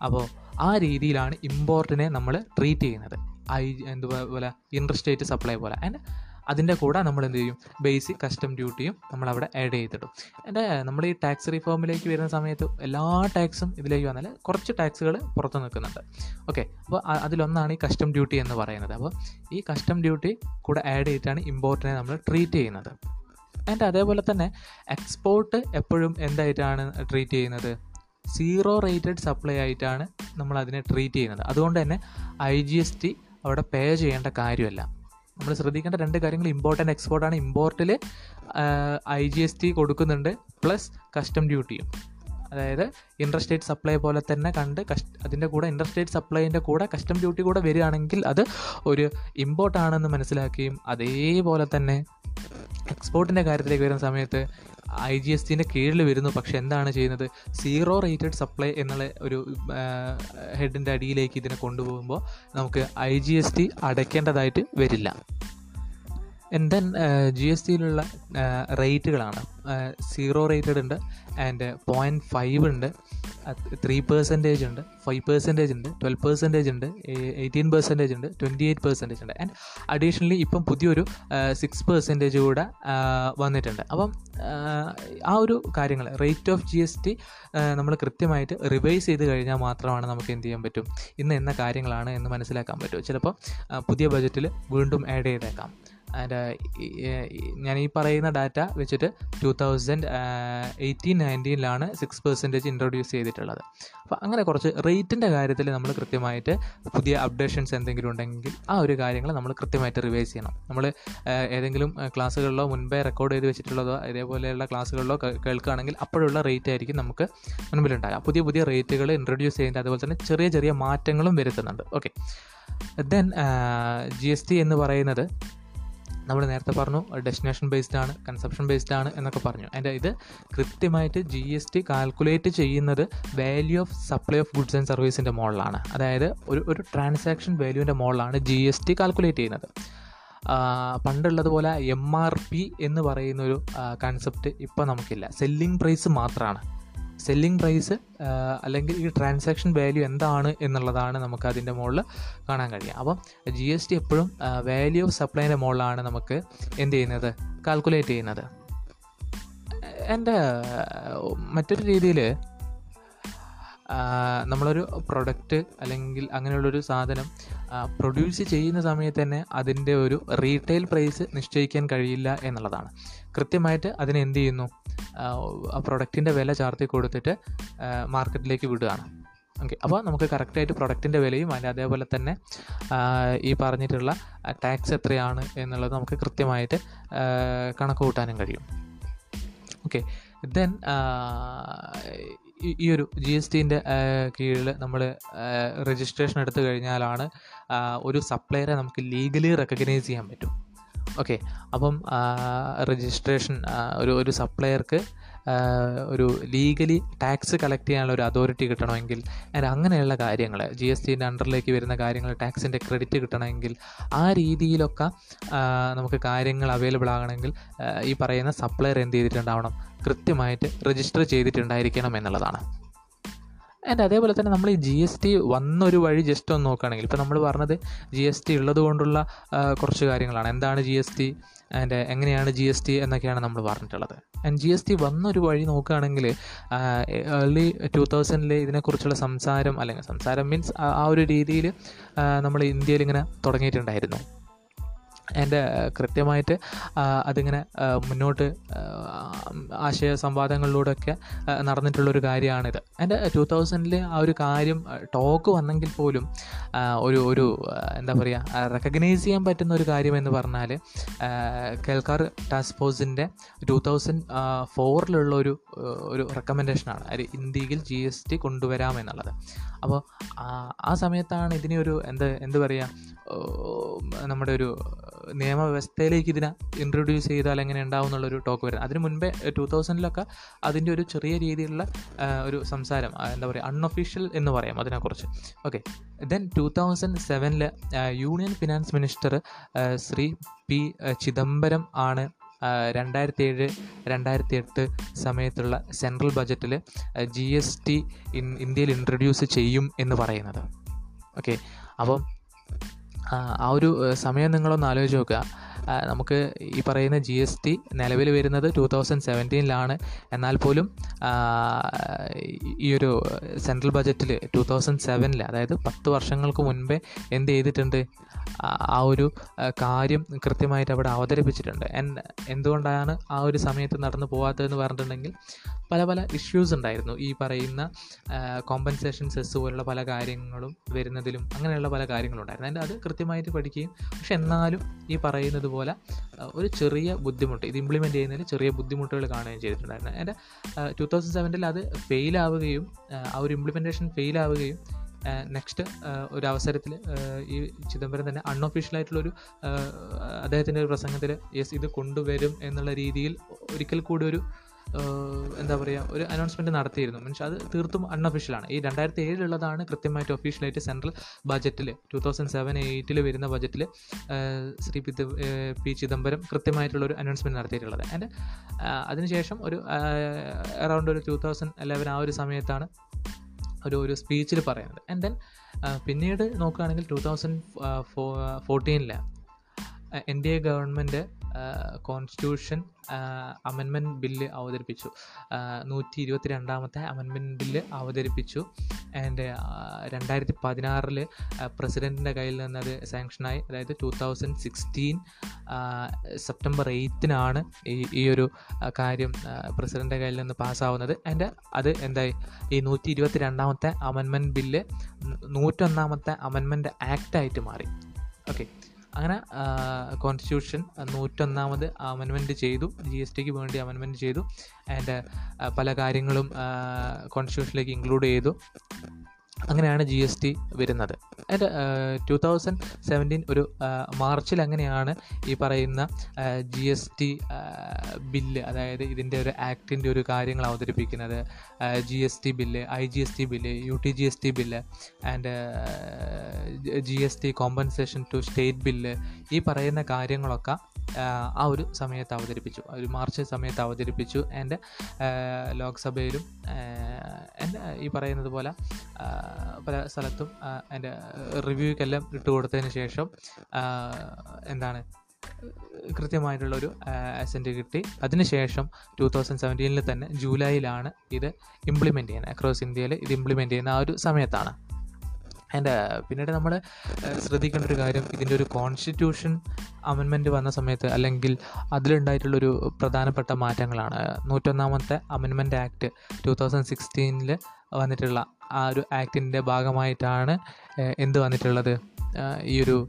അപ്പോൾ ആ രീതിയിലാണ് ഇമ്പോർട്ടിനെ നമ്മൾ ട്രീറ്റ് ചെയ്യുന്നത്. ഐ എന്തുപോലെ? ഇന്റർ സ്റ്റേറ്റ് സപ്ലൈ പോലെ. ആൻഡ് അതിന്റെ കൂടെ നമ്മൾ എന്ത് ചെയ്യും? ബേസിക് കസ്റ്റം ഡ്യൂട്ടിയും നമ്മൾ അവിടെ ആഡ് ചെയ്തിടും. എന്റെ നമ്മൾ ഈ ടാക്സ് റിഫോമിലേക്ക് വരുന്ന സമയത്ത് എല്ലാ ടാക്സും ഇതിലേക്ക് വന്നാൽ കുറച്ച് ടാക്സുകൾ പുറത്ത് നിൽക്കുന്നുണ്ട്. ഓക്കെ അപ്പോൾ അതിലൊന്നാണ് ഈ കസ്റ്റം ഡ്യൂട്ടി എന്ന് പറയുന്നത്. അപ്പോൾ ഈ കസ്റ്റം ഡ്യൂട്ടി കൂടെ ആഡ് ചെയ്തിട്ടാണ് ഇമ്പോർട്ടിനെ നമ്മൾ ട്രീറ്റ് ചെയ്യുന്നത്. ആൻഡ് അതേപോലെ തന്നെ എക്സ്പോർട്ട് എപ്പോഴും എന്തായിട്ടാണ് ട്രീറ്റ് ചെയ്യുന്നത്? സീറോ റേറ്റഡ് സപ്ലൈ ആയിട്ടാണ് നമ്മൾ അതിനെ ട്രീറ്റ് ചെയ്യുന്നത്. അതുകൊണ്ട് തന്നെ ഐ ജി എസ് ടി അവിടെ പേ ചെയ്യേണ്ട കാര്യമല്ല. നമ്മൾ ശ്രദ്ധിക്കേണ്ട രണ്ട് കാര്യങ്ങൾ ഇമ്പോർട്ട് ആൻഡ് എക്സ്പോർട്ട് ആണ്. ഇമ്പോർട്ടിൽ ഐ ജി എസ് ടി കൊടുക്കുന്നുണ്ട് പ്ലസ് കസ്റ്റം ഡ്യൂട്ടിയും അതായത് ഇൻട്രസ്റ്റേറ്റ് സപ്ലൈ പോലെ തന്നെ കണ്ട് കസ്റ്റ് അതിന്റെ കൂടെ ഇൻട്രസ്റ്റേറ്റ് സപ്ലൈന്റെ കൂടെ കസ്റ്റം ഡ്യൂട്ടി കൂടെ വരികയാണെങ്കിൽ അത് ഒരു ഇമ്പോർട്ടാണെന്ന് മനസ്സിലാക്കുകയും അതേപോലെ തന്നെ എക്സ്പോർട്ടിന്റെ കാര്യത്തിലേക്ക് വരുന്ന സമയത്ത് ഐ ജി എസ് ടിന്റെ കീഴിൽ വരുന്നു. പക്ഷെ എന്താണ് ചെയ്യുന്നത്? സീറോ റേറ്റഡ് സപ്ലൈ എന്നുള്ള ഒരു ഹെഡിന്റെ അടിയിലേക്ക് ഇതിനെ കൊണ്ടുപോകുമ്പോൾ നമുക്ക് ഐ ജി എസ് ടി അടയ്ക്കേണ്ടതായിട്ട് വരില്ല. ആൻഡ് ദെൻ ജി എസ് ടിയിലുള്ള റേറ്റുകളാണ് സീറോ റേറ്റഡ് ഉണ്ട് ആൻഡ് പോയിന്റ് ഫൈവ് ഉണ്ട് ത്രീ പെർസെന്റേജ് ഉണ്ട് ഫൈവ് പെർസെന്റേജ് ഉണ്ട് ട്വൽവ് പെർസെന്റേജ് ഉണ്ട് എയ്റ്റീൻ പെർസെന്റേജ് ഉണ്ട് ട്വന്റി എയ്റ്റ് പെർസെന്റേജ് ഉണ്ട് ആൻഡ് അഡീഷണലി ഇപ്പം പുതിയൊരു സിക്സ് പെർസെന്റേജ് കൂടെ വന്നിട്ടുണ്ട്. അപ്പം ആ ഒരു കാര്യങ്ങൾ rate of G S T നമ്മൾ കൃത്യമായിട്ട് റിവൈസ് ചെയ്ത് കഴിഞ്ഞാൽ മാത്രമാണ് നമുക്ക് എന്ത് ചെയ്യാൻ പറ്റും. ഇന്ന് എന്ന കാര്യങ്ങളാണ് എന്ന് മനസ്സിലാക്കാൻ പറ്റും. ചിലപ്പോൾ പുതിയ ബജറ്റിൽ വീണ്ടും ആഡ് ചെയ്തേക്കാം. ആൻഡ് ഞാൻ ഈ പറയുന്ന ഡാറ്റ വെച്ചിട്ട് ടു തൗസൻഡ് എയ്റ്റീൻ നയന്റീനിലാണ് സിക്സ് പെർസെന്റേജ് ഇൻട്രൊഡ്യൂസ് ചെയ്തിട്ടുള്ളത്. അപ്പോൾ അങ്ങനെ കുറച്ച് റേറ്റിന്റെ കാര്യത്തിൽ നമ്മൾ കൃത്യമായിട്ട് പുതിയ അപ്ഡേഷൻസ് എന്തെങ്കിലും ഉണ്ടെങ്കിൽ ആ ഒരു കാര്യങ്ങൾ നമ്മൾ കൃത്യമായിട്ട് റിവൈസ് ചെയ്യണം. നമ്മൾ ഏതെങ്കിലും ക്ലാസ്സുകളിലോ മുൻപേ റെക്കോർഡ് ചെയ്ത് വെച്ചിട്ടുള്ളതോ ഇതേപോലെയുള്ള ക്ലാസ്സുകളിലോ കേൾക്കുകയാണെങ്കിൽ അപ്പോഴുള്ള റേറ്റ് ആയിരിക്കും നമുക്ക് മുൻപിലുണ്ടാകുക പുതിയ പുതിയ റേറ്റുകൾ ഇൻട്രൊഡ്യൂസ് ചെയ്യുന്നത് അതുപോലെ തന്നെ ചെറിയ ചെറിയ മാറ്റങ്ങളും വരുത്തുന്നുണ്ട്. Okay then G S T എന്ന് പറയുന്നത് നമ്മൾ നേരത്തെ പറഞ്ഞു ഡെസ്റ്റിനേഷൻ ബേസ്ഡ് ആണ് കൺസപ്ഷൻ ബേസ്ഡ് ആണ് എന്നൊക്കെ പറഞ്ഞു. അതിന്റെ ഇത് കൃത്യമായിട്ട് ജി എസ് ടി കാൽക്കുലേറ്റ് ചെയ്യുന്നത് value of supply of goods and സർവീസിന്റെ മോഡലാണ് അതായത് ഒരു ഒരു ട്രാൻസാക്ഷൻ വാല്യൂവിന്റെ മോഡലാണ് ജി എസ് ടി കാൽക്കുലേറ്റ് ചെയ്യുന്നത്. പണ്ടുള്ളതുപോലെ എം ആർ പി എന്ന് പറയുന്നൊരു കൺസെപ്റ്റ് ഇപ്പോൾ നമുക്കില്ല. സെല്ലിംഗ് പ്രൈസ് മാത്രമാണ് സെല്ലിംഗ് പ്രൈസ് അല്ലെങ്കിൽ ഈ ട്രാൻസാക്ഷൻ വാല്യൂ എന്താണ് എന്നുള്ളതാണ് നമുക്ക് അതിന്റെ മുകളിൽ കാണാൻ കഴിയുക. അപ്പം ജി എസ് ടി എപ്പോഴും വാല്യൂ ഓഫ് സപ്ലൈന്റെ മുകളിലാണ് നമുക്ക് എന്ത് ചെയ്യുന്നത്? കാൽക്കുലേറ്റ് ചെയ്യുന്നത്. എന്റെ മറ്റൊരു രീതിയിൽ നമ്മളൊരു പ്രൊഡക്റ്റ് അല്ലെങ്കിൽ അങ്ങനെയുള്ളൊരു സാധനം പ്രൊഡ്യൂസ് ചെയ്യുന്ന സമയത്ത് തന്നെ അതിന്റെ ഒരു റീറ്റെയിൽ പ്രൈസ് നിശ്ചയിക്കാൻ കഴിയില്ല എന്നുള്ളതാണ്. കൃത്യമായിട്ട് അതിന് എന്ത് ചെയ്യുന്നു? ആ പ്രൊഡക്റ്റിന്റെ വില ചാർത്തി കൊടുത്തിട്ട് മാർക്കറ്റിലേക്ക് വിടുകയാണ്. ഓക്കെ അപ്പോൾ നമുക്ക് കറക്റ്റായിട്ട് പ്രൊഡക്റ്റിന്റെ വിലയും അതിന്റെ അതേപോലെ തന്നെ ഈ പറഞ്ഞിട്ടുള്ള ടാക്സ് എത്രയാണ് എന്നുള്ളത് നമുക്ക് കൃത്യമായിട്ട് കണക്ക് കൂട്ടാനും കഴിയും. ഓക്കെ ദെൻ ഈ ഒരു ജി എസ് ടിന്റെ കീഴിൽ നമ്മൾ രജിസ്ട്രേഷൻ എടുത്തു കഴിഞ്ഞാലാണ് ഒരു സപ്ലയറെ നമുക്ക് ലീഗലി റെക്കഗ്നൈസ് ചെയ്യാൻ പറ്റും. ഓക്കെ. അപ്പം രജിസ്ട്രേഷൻ ഒരു ഒരു സപ്ലയർക്ക് ഒരു ലീഗലി ടാക്സ് കളക്ട് ചെയ്യാനുള്ള ഒരു അതോറിറ്റി കിട്ടണമെങ്കിൽ അങ്ങനെയുള്ള കാര്യങ്ങൾ ജി എസ് ടിന്റെ അണ്ടറിലേക്ക് വരുന്ന കാര്യങ്ങൾ ടാക്സിന്റെ ക്രെഡിറ്റ് കിട്ടണമെങ്കിൽ ആ രീതിയിലൊക്കെ നമുക്ക് കാര്യങ്ങൾ അവൈലബിൾ ആകണമെങ്കിൽ ഈ പറയുന്ന സപ്ലയർ എന്ത് ചെയ്തിട്ടുണ്ടാവണം? കൃത്യമായിട്ട് രജിസ്റ്റർ ചെയ്തിട്ടുണ്ടായിരിക്കണം എന്നുള്ളതാണ്. ആൻഡ് അതേപോലെ തന്നെ നമ്മൾ ഈ ജി എസ് ടി വന്നൊരു വഴി ജസ്റ്റ് ഒന്ന് നോക്കുകയാണെങ്കിൽ ഇപ്പോൾ നമ്മൾ പറഞ്ഞത് ജി എസ് ടി ഉള്ളത് കൊണ്ടുള്ള കുറച്ച് കാര്യങ്ങളാണ്. എന്താണ് ജി എസ് ടി ആൻഡ് എങ്ങനെയാണ് ജി എസ് ടി എന്നൊക്കെയാണ് നമ്മൾ പറഞ്ഞിട്ടുള്ളത്. ആൻഡ് ജി എസ് ടി വന്നൊരു വഴി നോക്കുകയാണെങ്കിൽ ഏർലി ടു തൗസൻഡിൽ ഇതിനെക്കുറിച്ചുള്ള സംസാരം അല്ലെങ്കിൽ സംസാരം മീൻസ് ആ ഒരു രീതിയിൽ നമ്മൾ ഇന്ത്യയിൽ ഇങ്ങനെ തുടങ്ങിയിട്ടുണ്ടായിരുന്നു. എന്റെ കൃത്യമായിട്ട് അതിങ്ങനെ മുന്നോട്ട് ആശയ സംവാദങ്ങളിലൂടെയൊക്കെ നടന്നിട്ടുള്ളൊരു കാര്യമാണിത്. എന്റെ ടു തൗസൻഡിൽ ആ ഒരു കാര്യം ടോക്ക് വന്നെങ്കിൽ പോലും ഒരു ഒരു എന്താ പറയുക റെക്കഗ്നൈസ് ചെയ്യാൻ പറ്റുന്ന ഒരു കാര്യം എന്ന് പറഞ്ഞാൽ കേൾക്കാർ ടാസ്ക് ഫോഴ്സിന്റെ ടു തൗസൻഡ് ഫോറിലുള്ള ഒരു ഒരു റെക്കമെൻഡേഷനാണ് അത് ഇന്ത്യയിൽ ജി എസ് ടി കൊണ്ടുവരാമെന്നുള്ളത് അപ്പോൾ ആ സമയത്താണ് ഇതിനെ ഒരു എന്താ എന്ത് പറയുക നമ്മുടെ ഒരു നിയമവ്യവസ്ഥയിലേക്ക് ഇതിനെ ഇൻട്രൊഡ്യൂസ് ചെയ്താൽ എങ്ങനെ ഉണ്ടാവും എന്നുള്ളൊരു ടോക്ക് വരുന്നത് അതിന് മുൻപേ ടു തൗസൻഡിലൊക്കെ അതിന്റെ ഒരു ചെറിയ രീതിയിലുള്ള ഒരു സംസാരം എന്താ പറയുക അൺഒഫീഷ്യൽ എന്ന് പറയാം അതിനെക്കുറിച്ച്. ഓക്കെ ദെൻ ടു തൗസൻഡ് സെവനിൽ union finance minister Shri P Chidambaram ആണ് രണ്ടായിരത്തി ഏഴ് രണ്ടായിരത്തി എട്ട് സമയത്തുള്ള സെൻട്രൽ ബജറ്റിൽ ജി എസ് ടി ഇന്ത്യയിൽ ഇൻട്രൊഡ്യൂസ് ചെയ്യും എന്ന് പറയുന്നത്. ഓക്കെ അപ്പം ആ ഒരു സമയം നിങ്ങളൊന്ന് ആലോചിച്ച് നോക്കുക. നമുക്ക് ഈ പറയുന്ന ജി എസ് ടി നിലവിൽ വരുന്നത് ടു തൗസൻഡ് സെവന്റീനിലാണ് എന്നാൽ പോലും ഈ ഒരു സെൻട്രൽ ബജറ്റിൽ ടു തൗസൻഡ് സെവനിൽ അതായത് പത്ത് വർഷങ്ങൾക്ക് മുൻപേ എന്ത് ചെയ്തിട്ടുണ്ട്? ആ ഒരു കാര്യം കൃത്യമായിട്ട് അവിടെ അവതരിപ്പിച്ചിട്ടുണ്ട്. എന്തുകൊണ്ടാണ് ആ ഒരു സമയത്ത് നടന്നു പോകാത്തതെന്ന് പറഞ്ഞിട്ടുണ്ടെങ്കിൽ പല പല ഇഷ്യൂസ് ഉണ്ടായിരുന്നു. ഈ പറയുന്ന കോമ്പൻസേഷൻ സെസ് പോലുള്ള പല കാര്യങ്ങളും വരുന്നതിലും അങ്ങനെയുള്ള പല കാര്യങ്ങളും ഉണ്ടായിരുന്നു അതിന്റെ അത് കൃത്യമായിട്ട് പഠിക്കുകയും പക്ഷെ എന്നാലും ഈ പറയുന്നത് പോലെ ഒരു ചെറിയ ബുദ്ധിമുട്ട് ഇത് ഇംപ്ലിമെന്റ് ചെയ്യുന്നതിൽ ചെറിയ ബുദ്ധിമുട്ടുകൾ കാണുകയും ചെയ്തിട്ടുണ്ടായിരുന്നു. എന്റെ ടു തൗസൻഡ് സെവന്റിൽ അത് ഫെയിലാവുകയും ആ ഒരു ഇംപ്ലിമെന്റേഷൻ ഫെയിലാവുകയും നെക്സ്റ്റ് ഒരു അവസരത്തിൽ ഈ ചിദംബരം തന്നെ അൺഒഫീഷ്യലായിട്ടുള്ളൊരു അദ്ദേഹത്തിന്റെ ഒരു പ്രസംഗത്തിൽ യെസ് ഇത് കൊണ്ടുവരും എന്നുള്ള രീതിയിൽ ഒരിക്കൽ കൂടി ഒരു എന്താ പറയുക ഒരു അനൗൺസ്മെന്റ് നടത്തിയിരുന്നു. മീൻസ് അത് തീർത്തും അൺഒഫീഷ്യലാണ് ഈ രണ്ടായിരത്തി ഏഴിലുള്ളതാണ് കൃത്യമായിട്ട് ഒഫീഷ്യലായിട്ട് സെൻട്രൽ ബജറ്റിൽ ടു തൗസൻഡ് സെവൻ എയ്റ്റിൽ വരുന്ന ബജറ്റിൽ ശ്രീ പിത പി ചിദംബരം കൃത്യമായിട്ടുള്ളൊരു അനൗൺസ്മെന്റ് നടത്തിയിട്ടുള്ളത്. ആൻഡ് അതിനുശേഷം ഒരു അറൗണ്ട് ഒരു ടു തൗസൻഡ് എലവൻ ആ ഒരു സമയത്താണ് ഒരു ഒരു സ്പീച്ചിൽ പറയുന്നത്. ആൻഡ് ദെൻ പിന്നീട് നോക്കുകയാണെങ്കിൽ two thousand ഫോർട്ടീനിൽ N D A government constitution അമെൻമെന്റ് bill അവതരിപ്പിച്ചു. നൂറ്റി ഇരുപത്തി രണ്ടാമത്തെ അമെൻമെന്റ് ബില്ല് അവതരിപ്പിച്ചു ആൻഡ് രണ്ടായിരത്തി പതിനാറിൽ പ്രസിഡന്റിന്റെ കയ്യിൽ നിന്നത് സാങ്ഷനായി അതായത് ടു തൗസൻഡ് സിക്സ്റ്റീൻ സെപ്റ്റംബർ എയ്ത്തിനാണ് ഈ ഈ ഒരു കാര്യം പ്രസിഡന്റെ കയ്യിൽ നിന്ന് പാസ്സാവുന്നത്. ആൻഡ് അത് എന്തായി? ഈ നൂറ്റി ഇരുപത്തി രണ്ടാമത്തെ അമെൻമെന്റ് ബില്ല് നൂറ്റൊന്നാമത്തെ അമെൻമെന്റ് ആക്റ്റായിട്ട് മാറി. ഓക്കെ അങ്ങനെ കോൺസ്റ്റിറ്റ്യൂഷൻ നൂറ്റൊന്നാമത് അമെൻമെന്റ് ചെയ്തു. ജി എസ് ടിക്ക് വേണ്ടി അമെൻമെന്റ് ചെയ്തു. ആൻഡ് പല കാര്യങ്ങളും കോൺസ്റ്റിറ്റ്യൂഷനിലേക്ക് ഇൻക്ലൂഡ് ചെയ്തു. അങ്ങനെയാണ് ജി എസ് ടി വരുന്നത്. ആൻഡ് ടു തൗസൻഡ് സെവന്റീൻ ഒരു മാർച്ചിൽ അങ്ങനെയാണ് ഈ പറയുന്ന ജി എസ് ടി ബില്ല് അതായത് ഇതിന്റെ ഒരു ആക്ടിന്റെ ഒരു കാര്യങ്ങൾ അവതരിപ്പിക്കുന്നത് G S T bill I G S T bill U T G S T bill and G S T compensation to state bill ഈ പറയുന്ന കാര്യങ്ങളൊക്കെ ആ ഒരു സമയത്ത് അവതരിപ്പിച്ചു. ഒരു മാർച്ച് സമയത്ത് അവതരിപ്പിച്ചു. ആൻഡ് ലോക്സഭയിലും ആൻഡ് ഈ പറയുന്നത് പോലെ പല സ്ഥലത്തും അതിന്റെ റിവ്യൂക്കെല്ലാം ഇട്ട് കൊടുത്തതിന് ശേഷം എന്താണ് കൃത്യമായിട്ടുള്ളൊരു അസെന്റ് കിട്ടി. അതിനുശേഷം ടു തൗസൻഡ് സെവന്റീനിൽ തന്നെ ജൂലൈയിലാണ് ഇത് ഇംപ്ലിമെന്റ് ചെയ്യുന്നത്. അക്രോസ് ഇന്ത്യയിൽ ഇത് ഇംപ്ലിമെന്റ് ചെയ്യുന്ന ആ ഒരു സമയത്താണ്. ആൻഡ് പിന്നീട് നമ്മൾ ശ്രദ്ധിക്കേണ്ട ഒരു കാര്യം ഇതിന്റെ ഒരു കോൺസ്റ്റിറ്റ്യൂഷൻ അമെൻമെന്റ് വന്ന സമയത്ത് അല്ലെങ്കിൽ അതിലുണ്ടായിട്ടുള്ളൊരു പ്രധാനപ്പെട്ട മാറ്റങ്ങളാണ്. നൂറ്റൊന്നാമത്തെ അമെൻമെന്റ് ആക്ട് ടു തൗസൻഡ് സിക്സ്റ്റീനിൽ വന്നിട്ടുള്ള ആ ഒരു ആക്ടിന്റെ ഭാഗമായിട്ടാണ് എന്ത് വന്നിട്ടുള്ളത്? ഈ ഒരു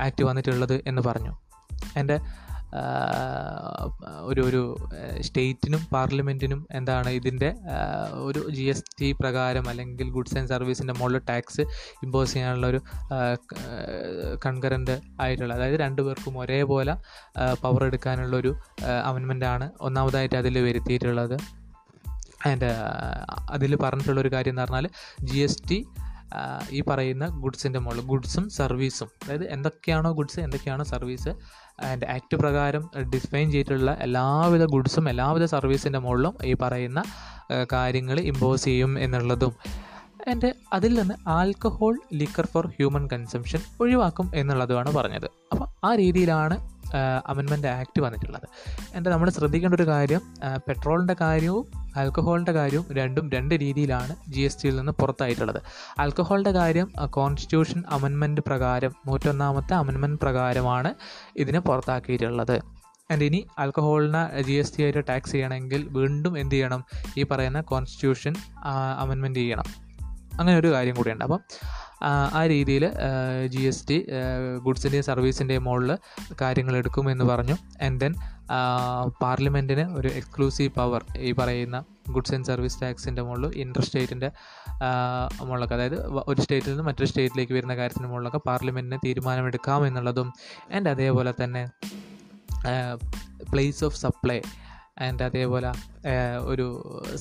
ആക്ട് വന്നിട്ടുള്ളത് എന്ന് പറഞ്ഞു. എന്റെ ഒരു ഒരു സ്റ്റേറ്റിനും പാർലമെന്റിനും എന്താണ് ഇതിന്റെ ഒരു ജി എസ് ടി പ്രകാരം അല്ലെങ്കിൽ ഗുഡ്സ് ആൻഡ് സർവീസിന്റെ മുകളിൽ ടാക്സ് ഇമ്പോസ് ചെയ്യാനുള്ള ഒരു കൺകറന്റ് ആയിട്ടുള്ള അതായത് രണ്ടു പേർക്കും ഒരേപോലെ പവർ എടുക്കാനുള്ള എടുക്കാനുള്ളൊരു ആണ് ഒന്നാമതായിട്ട് അതിൽ വരുത്തിയിട്ടുള്ളത്. ആൻഡ് അതിൽ പറഞ്ഞിട്ടുള്ള ഒരു കാര്യം എന്ന് പറഞ്ഞാൽ ജി എസ് ടി ഈ പറയുന്ന ഗുഡ്സിന്റെ മുകളിൽ ഗുഡ്സും സർവീസും അതായത് എന്തൊക്കെയാണോ ഗുഡ്സ് എന്തൊക്കെയാണോ സർവീസ് ആൻഡ് ആക്ട് പ്രകാരം ഡിഫൈൻ ചെയ്തിട്ടുള്ള എല്ലാവിധ ഗുഡ്സും എല്ലാവിധ സർവീസിന്റെ മുകളിലും ഈ പറയുന്ന കാര്യങ്ങൾ ഇമ്പോസ് ചെയ്യും എന്നുള്ളതും. ആൻഡ് അതിൽ നിന്ന് alcohol liquor for human consumption ഒഴിവാക്കും എന്നുള്ളതുമാണ് പറഞ്ഞത്. അപ്പോൾ ആ രീതിയിലാണ് അമെൻമെന്റ് ആക്ട് വന്നിട്ടുള്ളത്. എന്റെ നമ്മൾ ശ്രദ്ധിക്കേണ്ട ഒരു കാര്യം പെട്രോളിന്റെ കാര്യവും ആൽക്കഹോളിന്റെ കാര്യവും രണ്ടും രണ്ട് രീതിയിലാണ് ജി എസ് ടിയിൽ നിന്ന് പുറത്തായിട്ടുള്ളത്. ആൽക്കഹോളിന്റെ കാര്യം കോൺസ്റ്റിറ്റ്യൂഷൻ അമെൻമെന്റ് പ്രകാരം നൂറ്റൊന്നാമത്തെ അമെൻമെന്റ് പ്രകാരമാണ് ഇതിനെ പുറത്താക്കിയിട്ടുള്ളത്. ആൻഡ് ഇനി ആൽക്കഹോളിനെ ജി എസ് ടി ആയിട്ട് ടാക്സ് ചെയ്യണമെങ്കിൽ വീണ്ടും എന്ത് ചെയ്യണം? ഈ പറയുന്ന കോൺസ്റ്റിറ്റ്യൂഷൻ അമെൻമെന്റ് ചെയ്യണം. അങ്ങനെ ഒരു കാര്യം കൂടിയുണ്ട്. അപ്പം ആ രീതിയിൽ ജി എസ് ടി ഗുഡ്സിന്റെയും സർവീസിന്റെയും മുകളിൽ കാര്യങ്ങൾ എടുക്കുമെന്ന് പറഞ്ഞു. ആൻഡ് ദെൻ പാർലമെന്റിന് ഒരു എക്സ്ക്ലൂസീവ് പവർ ഈ പറയുന്ന ഗുഡ്സ് ആൻഡ് സർവീസ് ടാക്സിന്റെ മുകളിൽ ഇന്റർ സ്റ്റേറ്റിന്റെ മുകളിലൊക്കെ. അതായത് ഒരു സ്റ്റേറ്റിൽ നിന്ന് മറ്റൊരു സ്റ്റേറ്റിലേക്ക് വരുന്ന കാര്യത്തിന് മുകളിലൊക്കെ പാർലമെന്റിന് തീരുമാനമെടുക്കാം എന്നുള്ളതും ആൻഡ് അതേപോലെ തന്നെ പ്ലേസ് ഓഫ് സപ്ലൈ ആൻഡ് അതേപോലെ ഒരു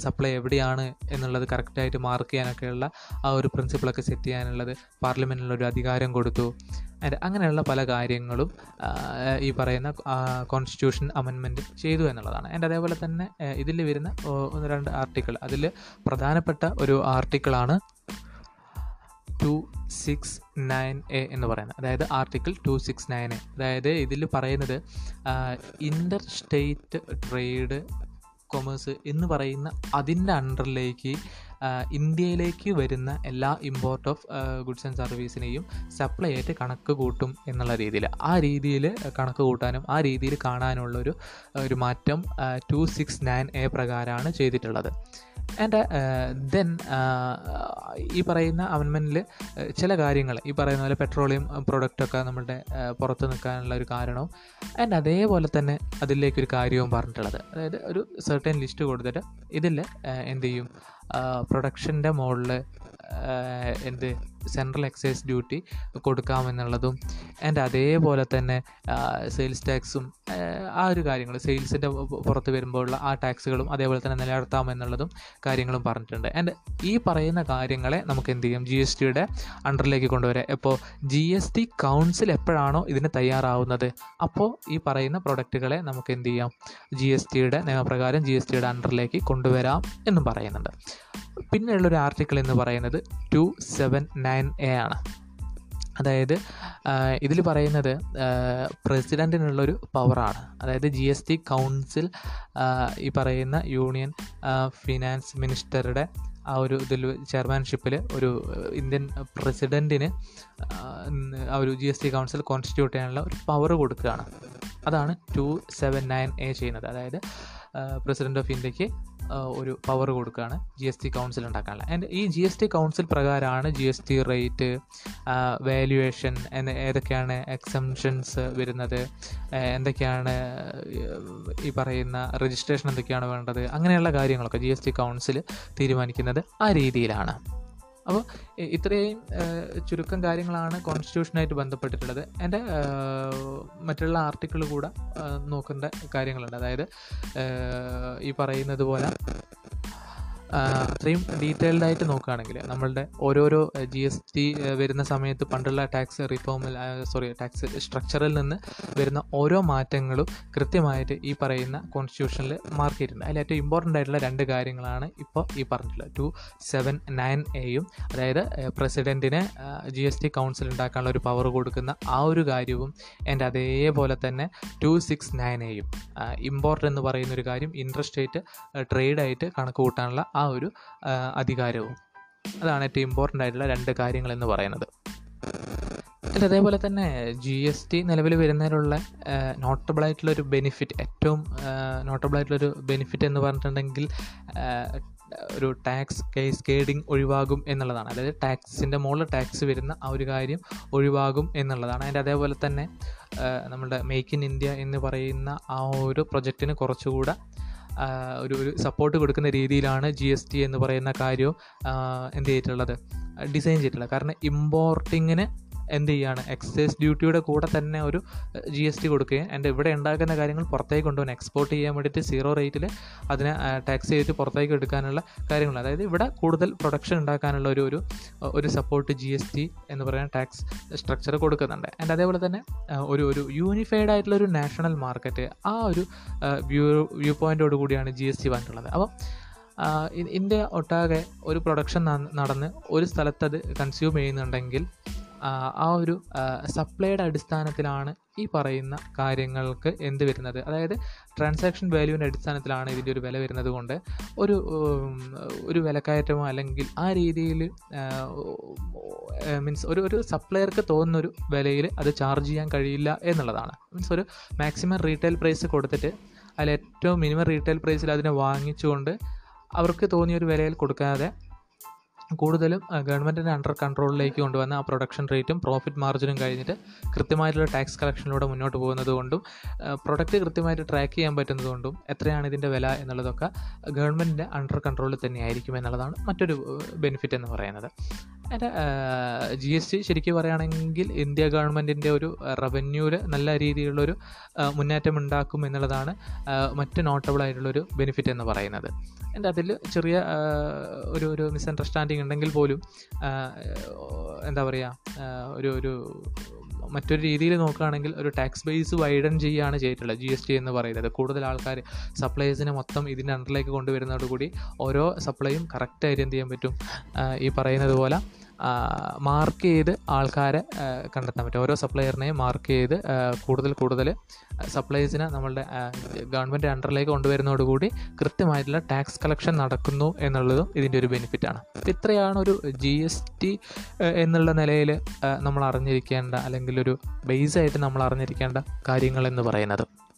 സപ്ലൈ എവിടെയാണ് എന്നുള്ളത് കറക്റ്റായിട്ട് മാർക്ക് ചെയ്യാനൊക്കെയുള്ള ആ ഒരു പ്രിൻസിപ്പിളൊക്കെ സെറ്റ് ചെയ്യാനുള്ളത് പാർലമെന്റിലൊരു അധികാരം കൊടുത്തു. ആൻഡ് അങ്ങനെയുള്ള പല കാര്യങ്ങളും ഈ പറയുന്ന കോൺസ്റ്റിറ്റ്യൂഷൻ അമെൻമെന്റ് ചെയ്തു എന്നുള്ളതാണ്. ആൻഡ് അതേപോലെ തന്നെ ഇതിൽ വരുന്ന ഒന്ന് രണ്ട് ആർട്ടിക്കിൾ അതിൽ പ്രധാനപ്പെട്ട ഒരു ആർട്ടിക്കിളാണ് ടു സിക്സ് നയൻ എ എന്ന് പറയുന്നത്. അതായത് article two six nine A അതായത് ഇതിൽ പറയുന്നത് ഇന്റർ സ്റ്റേറ്റ് ട്രേഡ് കൊമേഴ്സ് എന്ന് പറയുന്ന അതിന്റെ അണ്ടറിലേക്ക് ഇന്ത്യയിലേക്ക് വരുന്ന എല്ലാ ഇമ്പോർട്ട് ഓഫ് ഗുഡ്സ് ആൻഡ് സർവീസിനെയും സപ്ലൈ ആയിട്ട് കണക്ക് കൂട്ടും എന്നുള്ള രീതിയിൽ ആ രീതിയിൽ കണക്ക് കൂട്ടാനും ആ രീതിയിൽ കാണാനുള്ളൊരു ഒരു മാറ്റം ടു സിക്സ് നയൻ എ പ്രകാരമാണ് ചെയ്തിട്ടുള്ളത്. ആൻഡ് ദെൻ ഈ പറയുന്ന അമെൻമെന്റിൽ ചില കാര്യങ്ങൾ ഈ പറയുന്ന പോലെ പെട്രോളിയം പ്രൊഡക്റ്റൊക്കെ നമ്മളുടെ പുറത്ത് നിൽക്കാനുള്ള ഒരു കാരണവും ആൻഡ് അതേപോലെ തന്നെ അതിലേക്കൊരു കാര്യവും പറഞ്ഞിട്ടുള്ളത്. അതായത് ഒരു സെർട്ടൻ ലിസ്റ്റ് കൊടുത്തിട്ട് ഇതിൽ എന്ത് ചെയ്യും? പ്രൊഡക്ഷന്റെ മുകളിൽ എന്ത് സെൻട്രൽ എക്സൈസ് ഡ്യൂട്ടി കൊടുക്കാമെന്നുള്ളതും ആൻഡ് അതേപോലെ തന്നെ സെയിൽസ് ടാക്സും ആ ഒരു കാര്യങ്ങൾ സെയിൽസിന്റെ പുറത്ത് വരുമ്പോഴുള്ള ആ ടാക്സുകളും അതേപോലെ തന്നെ നിലനിർത്താമെന്നുള്ളതും കാര്യങ്ങളും പറഞ്ഞിട്ടുണ്ട്. ആൻഡ് ഈ പറയുന്ന കാര്യങ്ങളെ നമുക്ക് എന്ത് ചെയ്യും? ജി എസ് ടിയുടെ അണ്ടറിലേക്ക് കൊണ്ടുവരാം. ഇപ്പോൾ ജി എസ് ടി കൗൺസിൽ എപ്പോഴാണോ ഇതിന് തയ്യാറാവുന്നത്? അപ്പോൾ ഈ പറയുന്ന പ്രൊഡക്റ്റുകളെ നമുക്ക് എന്ത് ചെയ്യാം? ജി എസ് ടിയുടെ നിയമപ്രകാരം ജി എസ് ടിയുടെ അണ്ടറിലേക്ക് കൊണ്ടുവരാം എന്നും പറയുന്നുണ്ട്. പിന്നെയുള്ളൊരു ആർട്ടിക്കിൾ എന്ന് പറയുന്നത് ടു സെവൻ നയൻ എ ആണ്. അതായത് ഇതിൽ പറയുന്നത് പ്രസിഡന്റിനുള്ളൊരു പവറാണ്. അതായത് ജി എസ് ടി കൗൺസിൽ ഈ പറയുന്ന യൂണിയൻ ഫിനാൻസ് മിനിസ്റ്ററുടെ ആ ഒരു ഇതിൽ ചെയർമാൻഷിപ്പിൽ ഒരു ഇന്ത്യൻ പ്രസിഡന്റിന് ആ ഒരു G S T council constitute ചെയ്യാനുള്ള ഒരു പവർ കൊടുക്കുകയാണ്. അതാണ് ടു സെവൻ നയൻ എ ചെയ്യുന്നത്. അതായത് പ്രസിഡന്റ് ഓഫ് ഇന്ത്യയ്ക്ക് ഒരു പവർ കൊടുക്കുകയാണ് ജി എസ് ടി കൗൺസിൽ ഉണ്ടാക്കാനുള്ള. ആൻഡ് ഈ ജി എസ് ടി കൗൺസിൽ പ്രകാരമാണ് G S T rate valuation ഏതൊക്കെയാണ് എക്സംഷൻസ് വരുന്നത് എന്തൊക്കെയാണ് ഈ പറയുന്ന രജിസ്ട്രേഷൻ എന്തൊക്കെയാണ് വേണ്ടത് അങ്ങനെയുള്ള കാര്യങ്ങളൊക്കെ ജി എസ് ടി കൗൺസിൽ തീരുമാനിക്കുന്നത് ആ രീതിയിലാണ്. അപ്പോൾ ഇത്രയും ചുരുക്കം കാര്യങ്ങളാണ് കോൺസ്റ്റിറ്റ്യൂഷനായിട്ട് ബന്ധപ്പെട്ടിട്ടുള്ളത്. എന്റെ മറ്റുള്ള ആർട്ടിക്കിൾ കൂടെ നോക്കേണ്ട കാര്യങ്ങളുണ്ട്. അതായത് ഈ പറയുന്നത് പോലെ അത്രയും ഡീറ്റെയിൽഡ് ആയിട്ട് നോക്കുകയാണെങ്കിൽ നമ്മളുടെ ഓരോരോ ജി എസ് ടി വരുന്ന സമയത്ത് പണ്ടുള്ള ടാക്സ് റിഫോമിൽ സോറി ടാക്സ് സ്ട്രക്ചറിൽ നിന്ന് വരുന്ന ഓരോ മാറ്റങ്ങളും കൃത്യമായിട്ട് ഈ പറയുന്ന കോൺസ്റ്റിറ്റ്യൂഷനിൽ മാർക്ക് ചെയ്തിട്ടുണ്ട്. അതിൽ ഏറ്റവും ഇമ്പോർട്ടന്റ് ആയിട്ടുള്ള രണ്ട് കാര്യങ്ങളാണ് ഇപ്പോൾ ഈ പറഞ്ഞിട്ടുള്ളത്. ടു സെവൻ നയൻ എയും അതായത് പ്രസിഡന്റിന് ജി എസ് ടി കൗൺസിൽ ഉണ്ടാക്കാനുള്ള ഒരു പവർ കൊടുക്കുന്ന ആ ഒരു കാര്യവും എന്റെ അതേപോലെ തന്നെ ടു സിക്സ് നയൻ എയും ഇമ്പോർട്ടന്റ് എന്ന് പറയുന്ന ഒരു കാര്യം ഇൻട്രസ്റ്റ് റേറ്റ് ട്രേഡായിട്ട് കണക്ക് കൂട്ടാനുള്ള ഒരു അധികാരവും. അതാണ് ഏറ്റവും ഇമ്പോർട്ടന്റ് ആയിട്ടുള്ള രണ്ട് കാര്യങ്ങൾ എന്ന് പറയുന്നത് അതേപോലെ തന്നെ ജി എസ് ടി നിലവിൽ വരുന്നതിലുള്ള നോട്ടബിളായിട്ടുള്ള ഒരു ബെനിഫിറ്റ് ഏറ്റവും നോട്ടബിളായിട്ടുള്ളൊരു ബെനിഫിറ്റ് എന്ന് പറഞ്ഞിട്ടുണ്ടെങ്കിൽ ഒരു ടാക്സ് കേസ് കേഡിങ് ഒഴിവാകും എന്നുള്ളതാണ്. അതായത് ടാക്സിന്റെ മുകളിൽ ടാക്സ് വരുന്ന ആ ഒരു കാര്യം ഒഴിവാകും എന്നുള്ളതാണ്. അതിന്റെ അതേപോലെ തന്നെ നമ്മുടെ മേക്ക് ഇൻ ഇന്ത്യ എന്ന് പറയുന്ന ആ ഒരു പ്രൊജക്റ്റിന് കുറച്ചുകൂടെ ഒരു ഒരു സപ്പോർട്ട് കൊടുക്കുന്ന രീതിയിലാണ് ജി എസ് ടി എന്ന് പറയുന്ന കാര്യവും എന്ത് ചെയ്തിട്ടുള്ളത്? ഡിസൈൻ ചെയ്തിട്ടുള്ളത്. കാരണം ഇമ്പോർട്ടിങ്ങിന് എന്ത് ചെയ്യുകയാണ് എക്സൈസ് ഡ്യൂട്ടിയുടെ കൂടെ തന്നെ ഒരു ജി എസ് ടി കൊടുക്കുകയും എന്റെ ഇവിടെ ഉണ്ടാക്കുന്ന കാര്യങ്ങൾ പുറത്തേക്ക് കൊണ്ടുപോകാൻ എക്സ്പോർട്ട് ചെയ്യാൻ വേണ്ടിയിട്ട് സീറോ റേറ്റിൽ അതിനെ ടാക്സ് ചെയ്തിട്ട് പുറത്തേക്ക് എടുക്കാനുള്ള കാര്യങ്ങൾ. അതായത് ഇവിടെ കൂടുതൽ പ്രൊഡക്ഷൻ ഉണ്ടാക്കാനുള്ള ഒരു ഒരു ഒരു സപ്പോർട്ട് ജി എസ് ടി എന്ന് പറയുന്ന ടാക്സ് സ്ട്രക്ചർ കൊടുക്കുന്നുണ്ട്. ആൻഡ് അതേപോലെ തന്നെ ഒരു ഒരു യൂണിഫൈഡ് ആയിട്ടുള്ള ഒരു നാഷണൽ മാർക്കറ്റ് ആ ഒരു വ്യൂ വ്യൂ പോയിന്റോട് കൂടിയാണ് ജി എസ് ടി വന്നിട്ടുള്ളത് അപ്പം ഇന്ത്യ ഒട്ടാകെ ഒരു പ്രൊഡക്ഷൻ നടന്ന് ഒരു സ്ഥലത്തത് കൺസ്യൂം ചെയ്യുന്നുണ്ടെങ്കിൽ ആ ഒരു സപ്ലൈയുടെ അടിസ്ഥാനത്തിലാണ് ഈ പറയുന്ന കാര്യങ്ങൾക്ക് എന്ത് വരുന്നത്. അതായത് ട്രാൻസാക്ഷൻ വാല്യൂവിന്റെ അടിസ്ഥാനത്തിലാണ് ഇതിന്റെ ഒരു വില വരുന്നത് കൊണ്ട് ഒരു ഒരു വിലക്കയറ്റമോ അല്ലെങ്കിൽ ആ രീതിയിൽ മീൻസ് ഒരു ഒരു സപ്ലയർക്ക് തോന്നുന്നൊരു വിലയിൽ അത് ചാർജ് ചെയ്യാൻ കഴിയില്ല എന്നുള്ളതാണ്. മീൻസ് ഒരു മാക്സിമം റീറ്റെയിൽ പ്രൈസ് കൊടുത്തിട്ട് അതിൽ ഏറ്റവും മിനിമം റീറ്റെയിൽ പ്രൈസിൽ അതിനെ വാങ്ങിച്ചുകൊണ്ട് അവർക്ക് തോന്നിയൊരു വിലയിൽ കൊടുക്കാതെ കൂടുതലും ഗവൺമെന്റിന്റെ അണ്ടർ കൺട്രോളിലേക്ക് കൊണ്ടുവന്ന ആ പ്രൊഡക്ഷൻ റേറ്റും പ്രോഫിറ്റ് മാർജിനും കഴിഞ്ഞിട്ട് കൃത്യമായിട്ടുള്ള ടാക്സ് കളക്ഷനിലൂടെ മുന്നോട്ട് പോകുന്നത് കൊണ്ടും പ്രൊഡക്റ്റ് കൃത്യമായിട്ട് ട്രാക്ക് ചെയ്യാൻ പറ്റുന്നത് കൊണ്ടും എത്രയാണ് ഇതിന്റെ വില എന്നുള്ളതൊക്കെ ഗവൺമെന്റിന്റെ അണ്ടർ കൺട്രോളിൽ തന്നെയായിരിക്കും എന്നുള്ളതാണ് മറ്റൊരു ബെനിഫിറ്റ് എന്ന് പറയുന്നത്. എന്റെ ജി എസ് ടി ശരിക്കും പറയുകയാണെങ്കിൽ ഇന്ത്യ ഗവൺമെന്റിന്റെ ഒരു റവന്യൂവിൽ നല്ല രീതിയിലുള്ളൊരു മുന്നേറ്റം ഉണ്ടാക്കും എന്നുള്ളതാണ് മറ്റ് നോട്ടബിൾ ആയിട്ടുള്ളൊരു ബെനിഫിറ്റ് എന്ന് പറയുന്നത്. എന്റെ അതിൽ ചെറിയ ഒരു ഒരു മിസ്അണ്ടർസ്റ്റാൻഡിങ് ഉണ്ടെങ്കിൽ പോലും എന്താ പറയുക ഒരു ഒരു മറ്റൊരു രീതിയിൽ നോക്കുകയാണെങ്കിൽ ഒരു ടാക്സ് ബേസ് വൈഡൻ ചെയ്യുകയാണ് ചെയ്തിട്ടുള്ളത് ജി എസ് ടി എന്ന് പറയുന്നത്. കൂടുതൽ ആൾക്കാർ സപ്ലൈസിനെ മൊത്തം ഇതിന്റെ അണ്ടറിലേക്ക് കൊണ്ടുവരുന്നതോടുകൂടി ഓരോ സപ്ലൈയും കറക്റ്റായിട്ട് എന്ത് ചെയ്യാൻ പറ്റും? ഈ പറയുന്നത് പോലെ മാർക്ക് ചെയ്ത് ആൾക്കാരെ കണ്ടെത്താൻ പറ്റും. ഓരോ സപ്ലയറിനെയും മാർക്ക് ചെയ്ത് കൂടുതൽ കൂടുതൽ സപ്ലൈസിനെ നമ്മളുടെ ഗവൺമെന്റ് അണ്ടറിലേക്ക് കൊണ്ടുവരുന്നതോടുകൂടി കൃത്യമായിട്ടുള്ള ടാക്സ് കളക്ഷൻ നടക്കുന്നു എന്നുള്ളതും ഇതിന്റെ ഒരു ബെനിഫിറ്റാണ് ഇത്രയാണ് ഒരു ജി എസ് ടി എന്നുള്ള നിലയിൽ നമ്മൾ അറിഞ്ഞിരിക്കേണ്ട അല്ലെങ്കിൽ ഒരു ബേസായിട്ട് നമ്മൾ അറിഞ്ഞിരിക്കേണ്ട കാര്യങ്ങൾ എന്ന് പറയുന്നത്.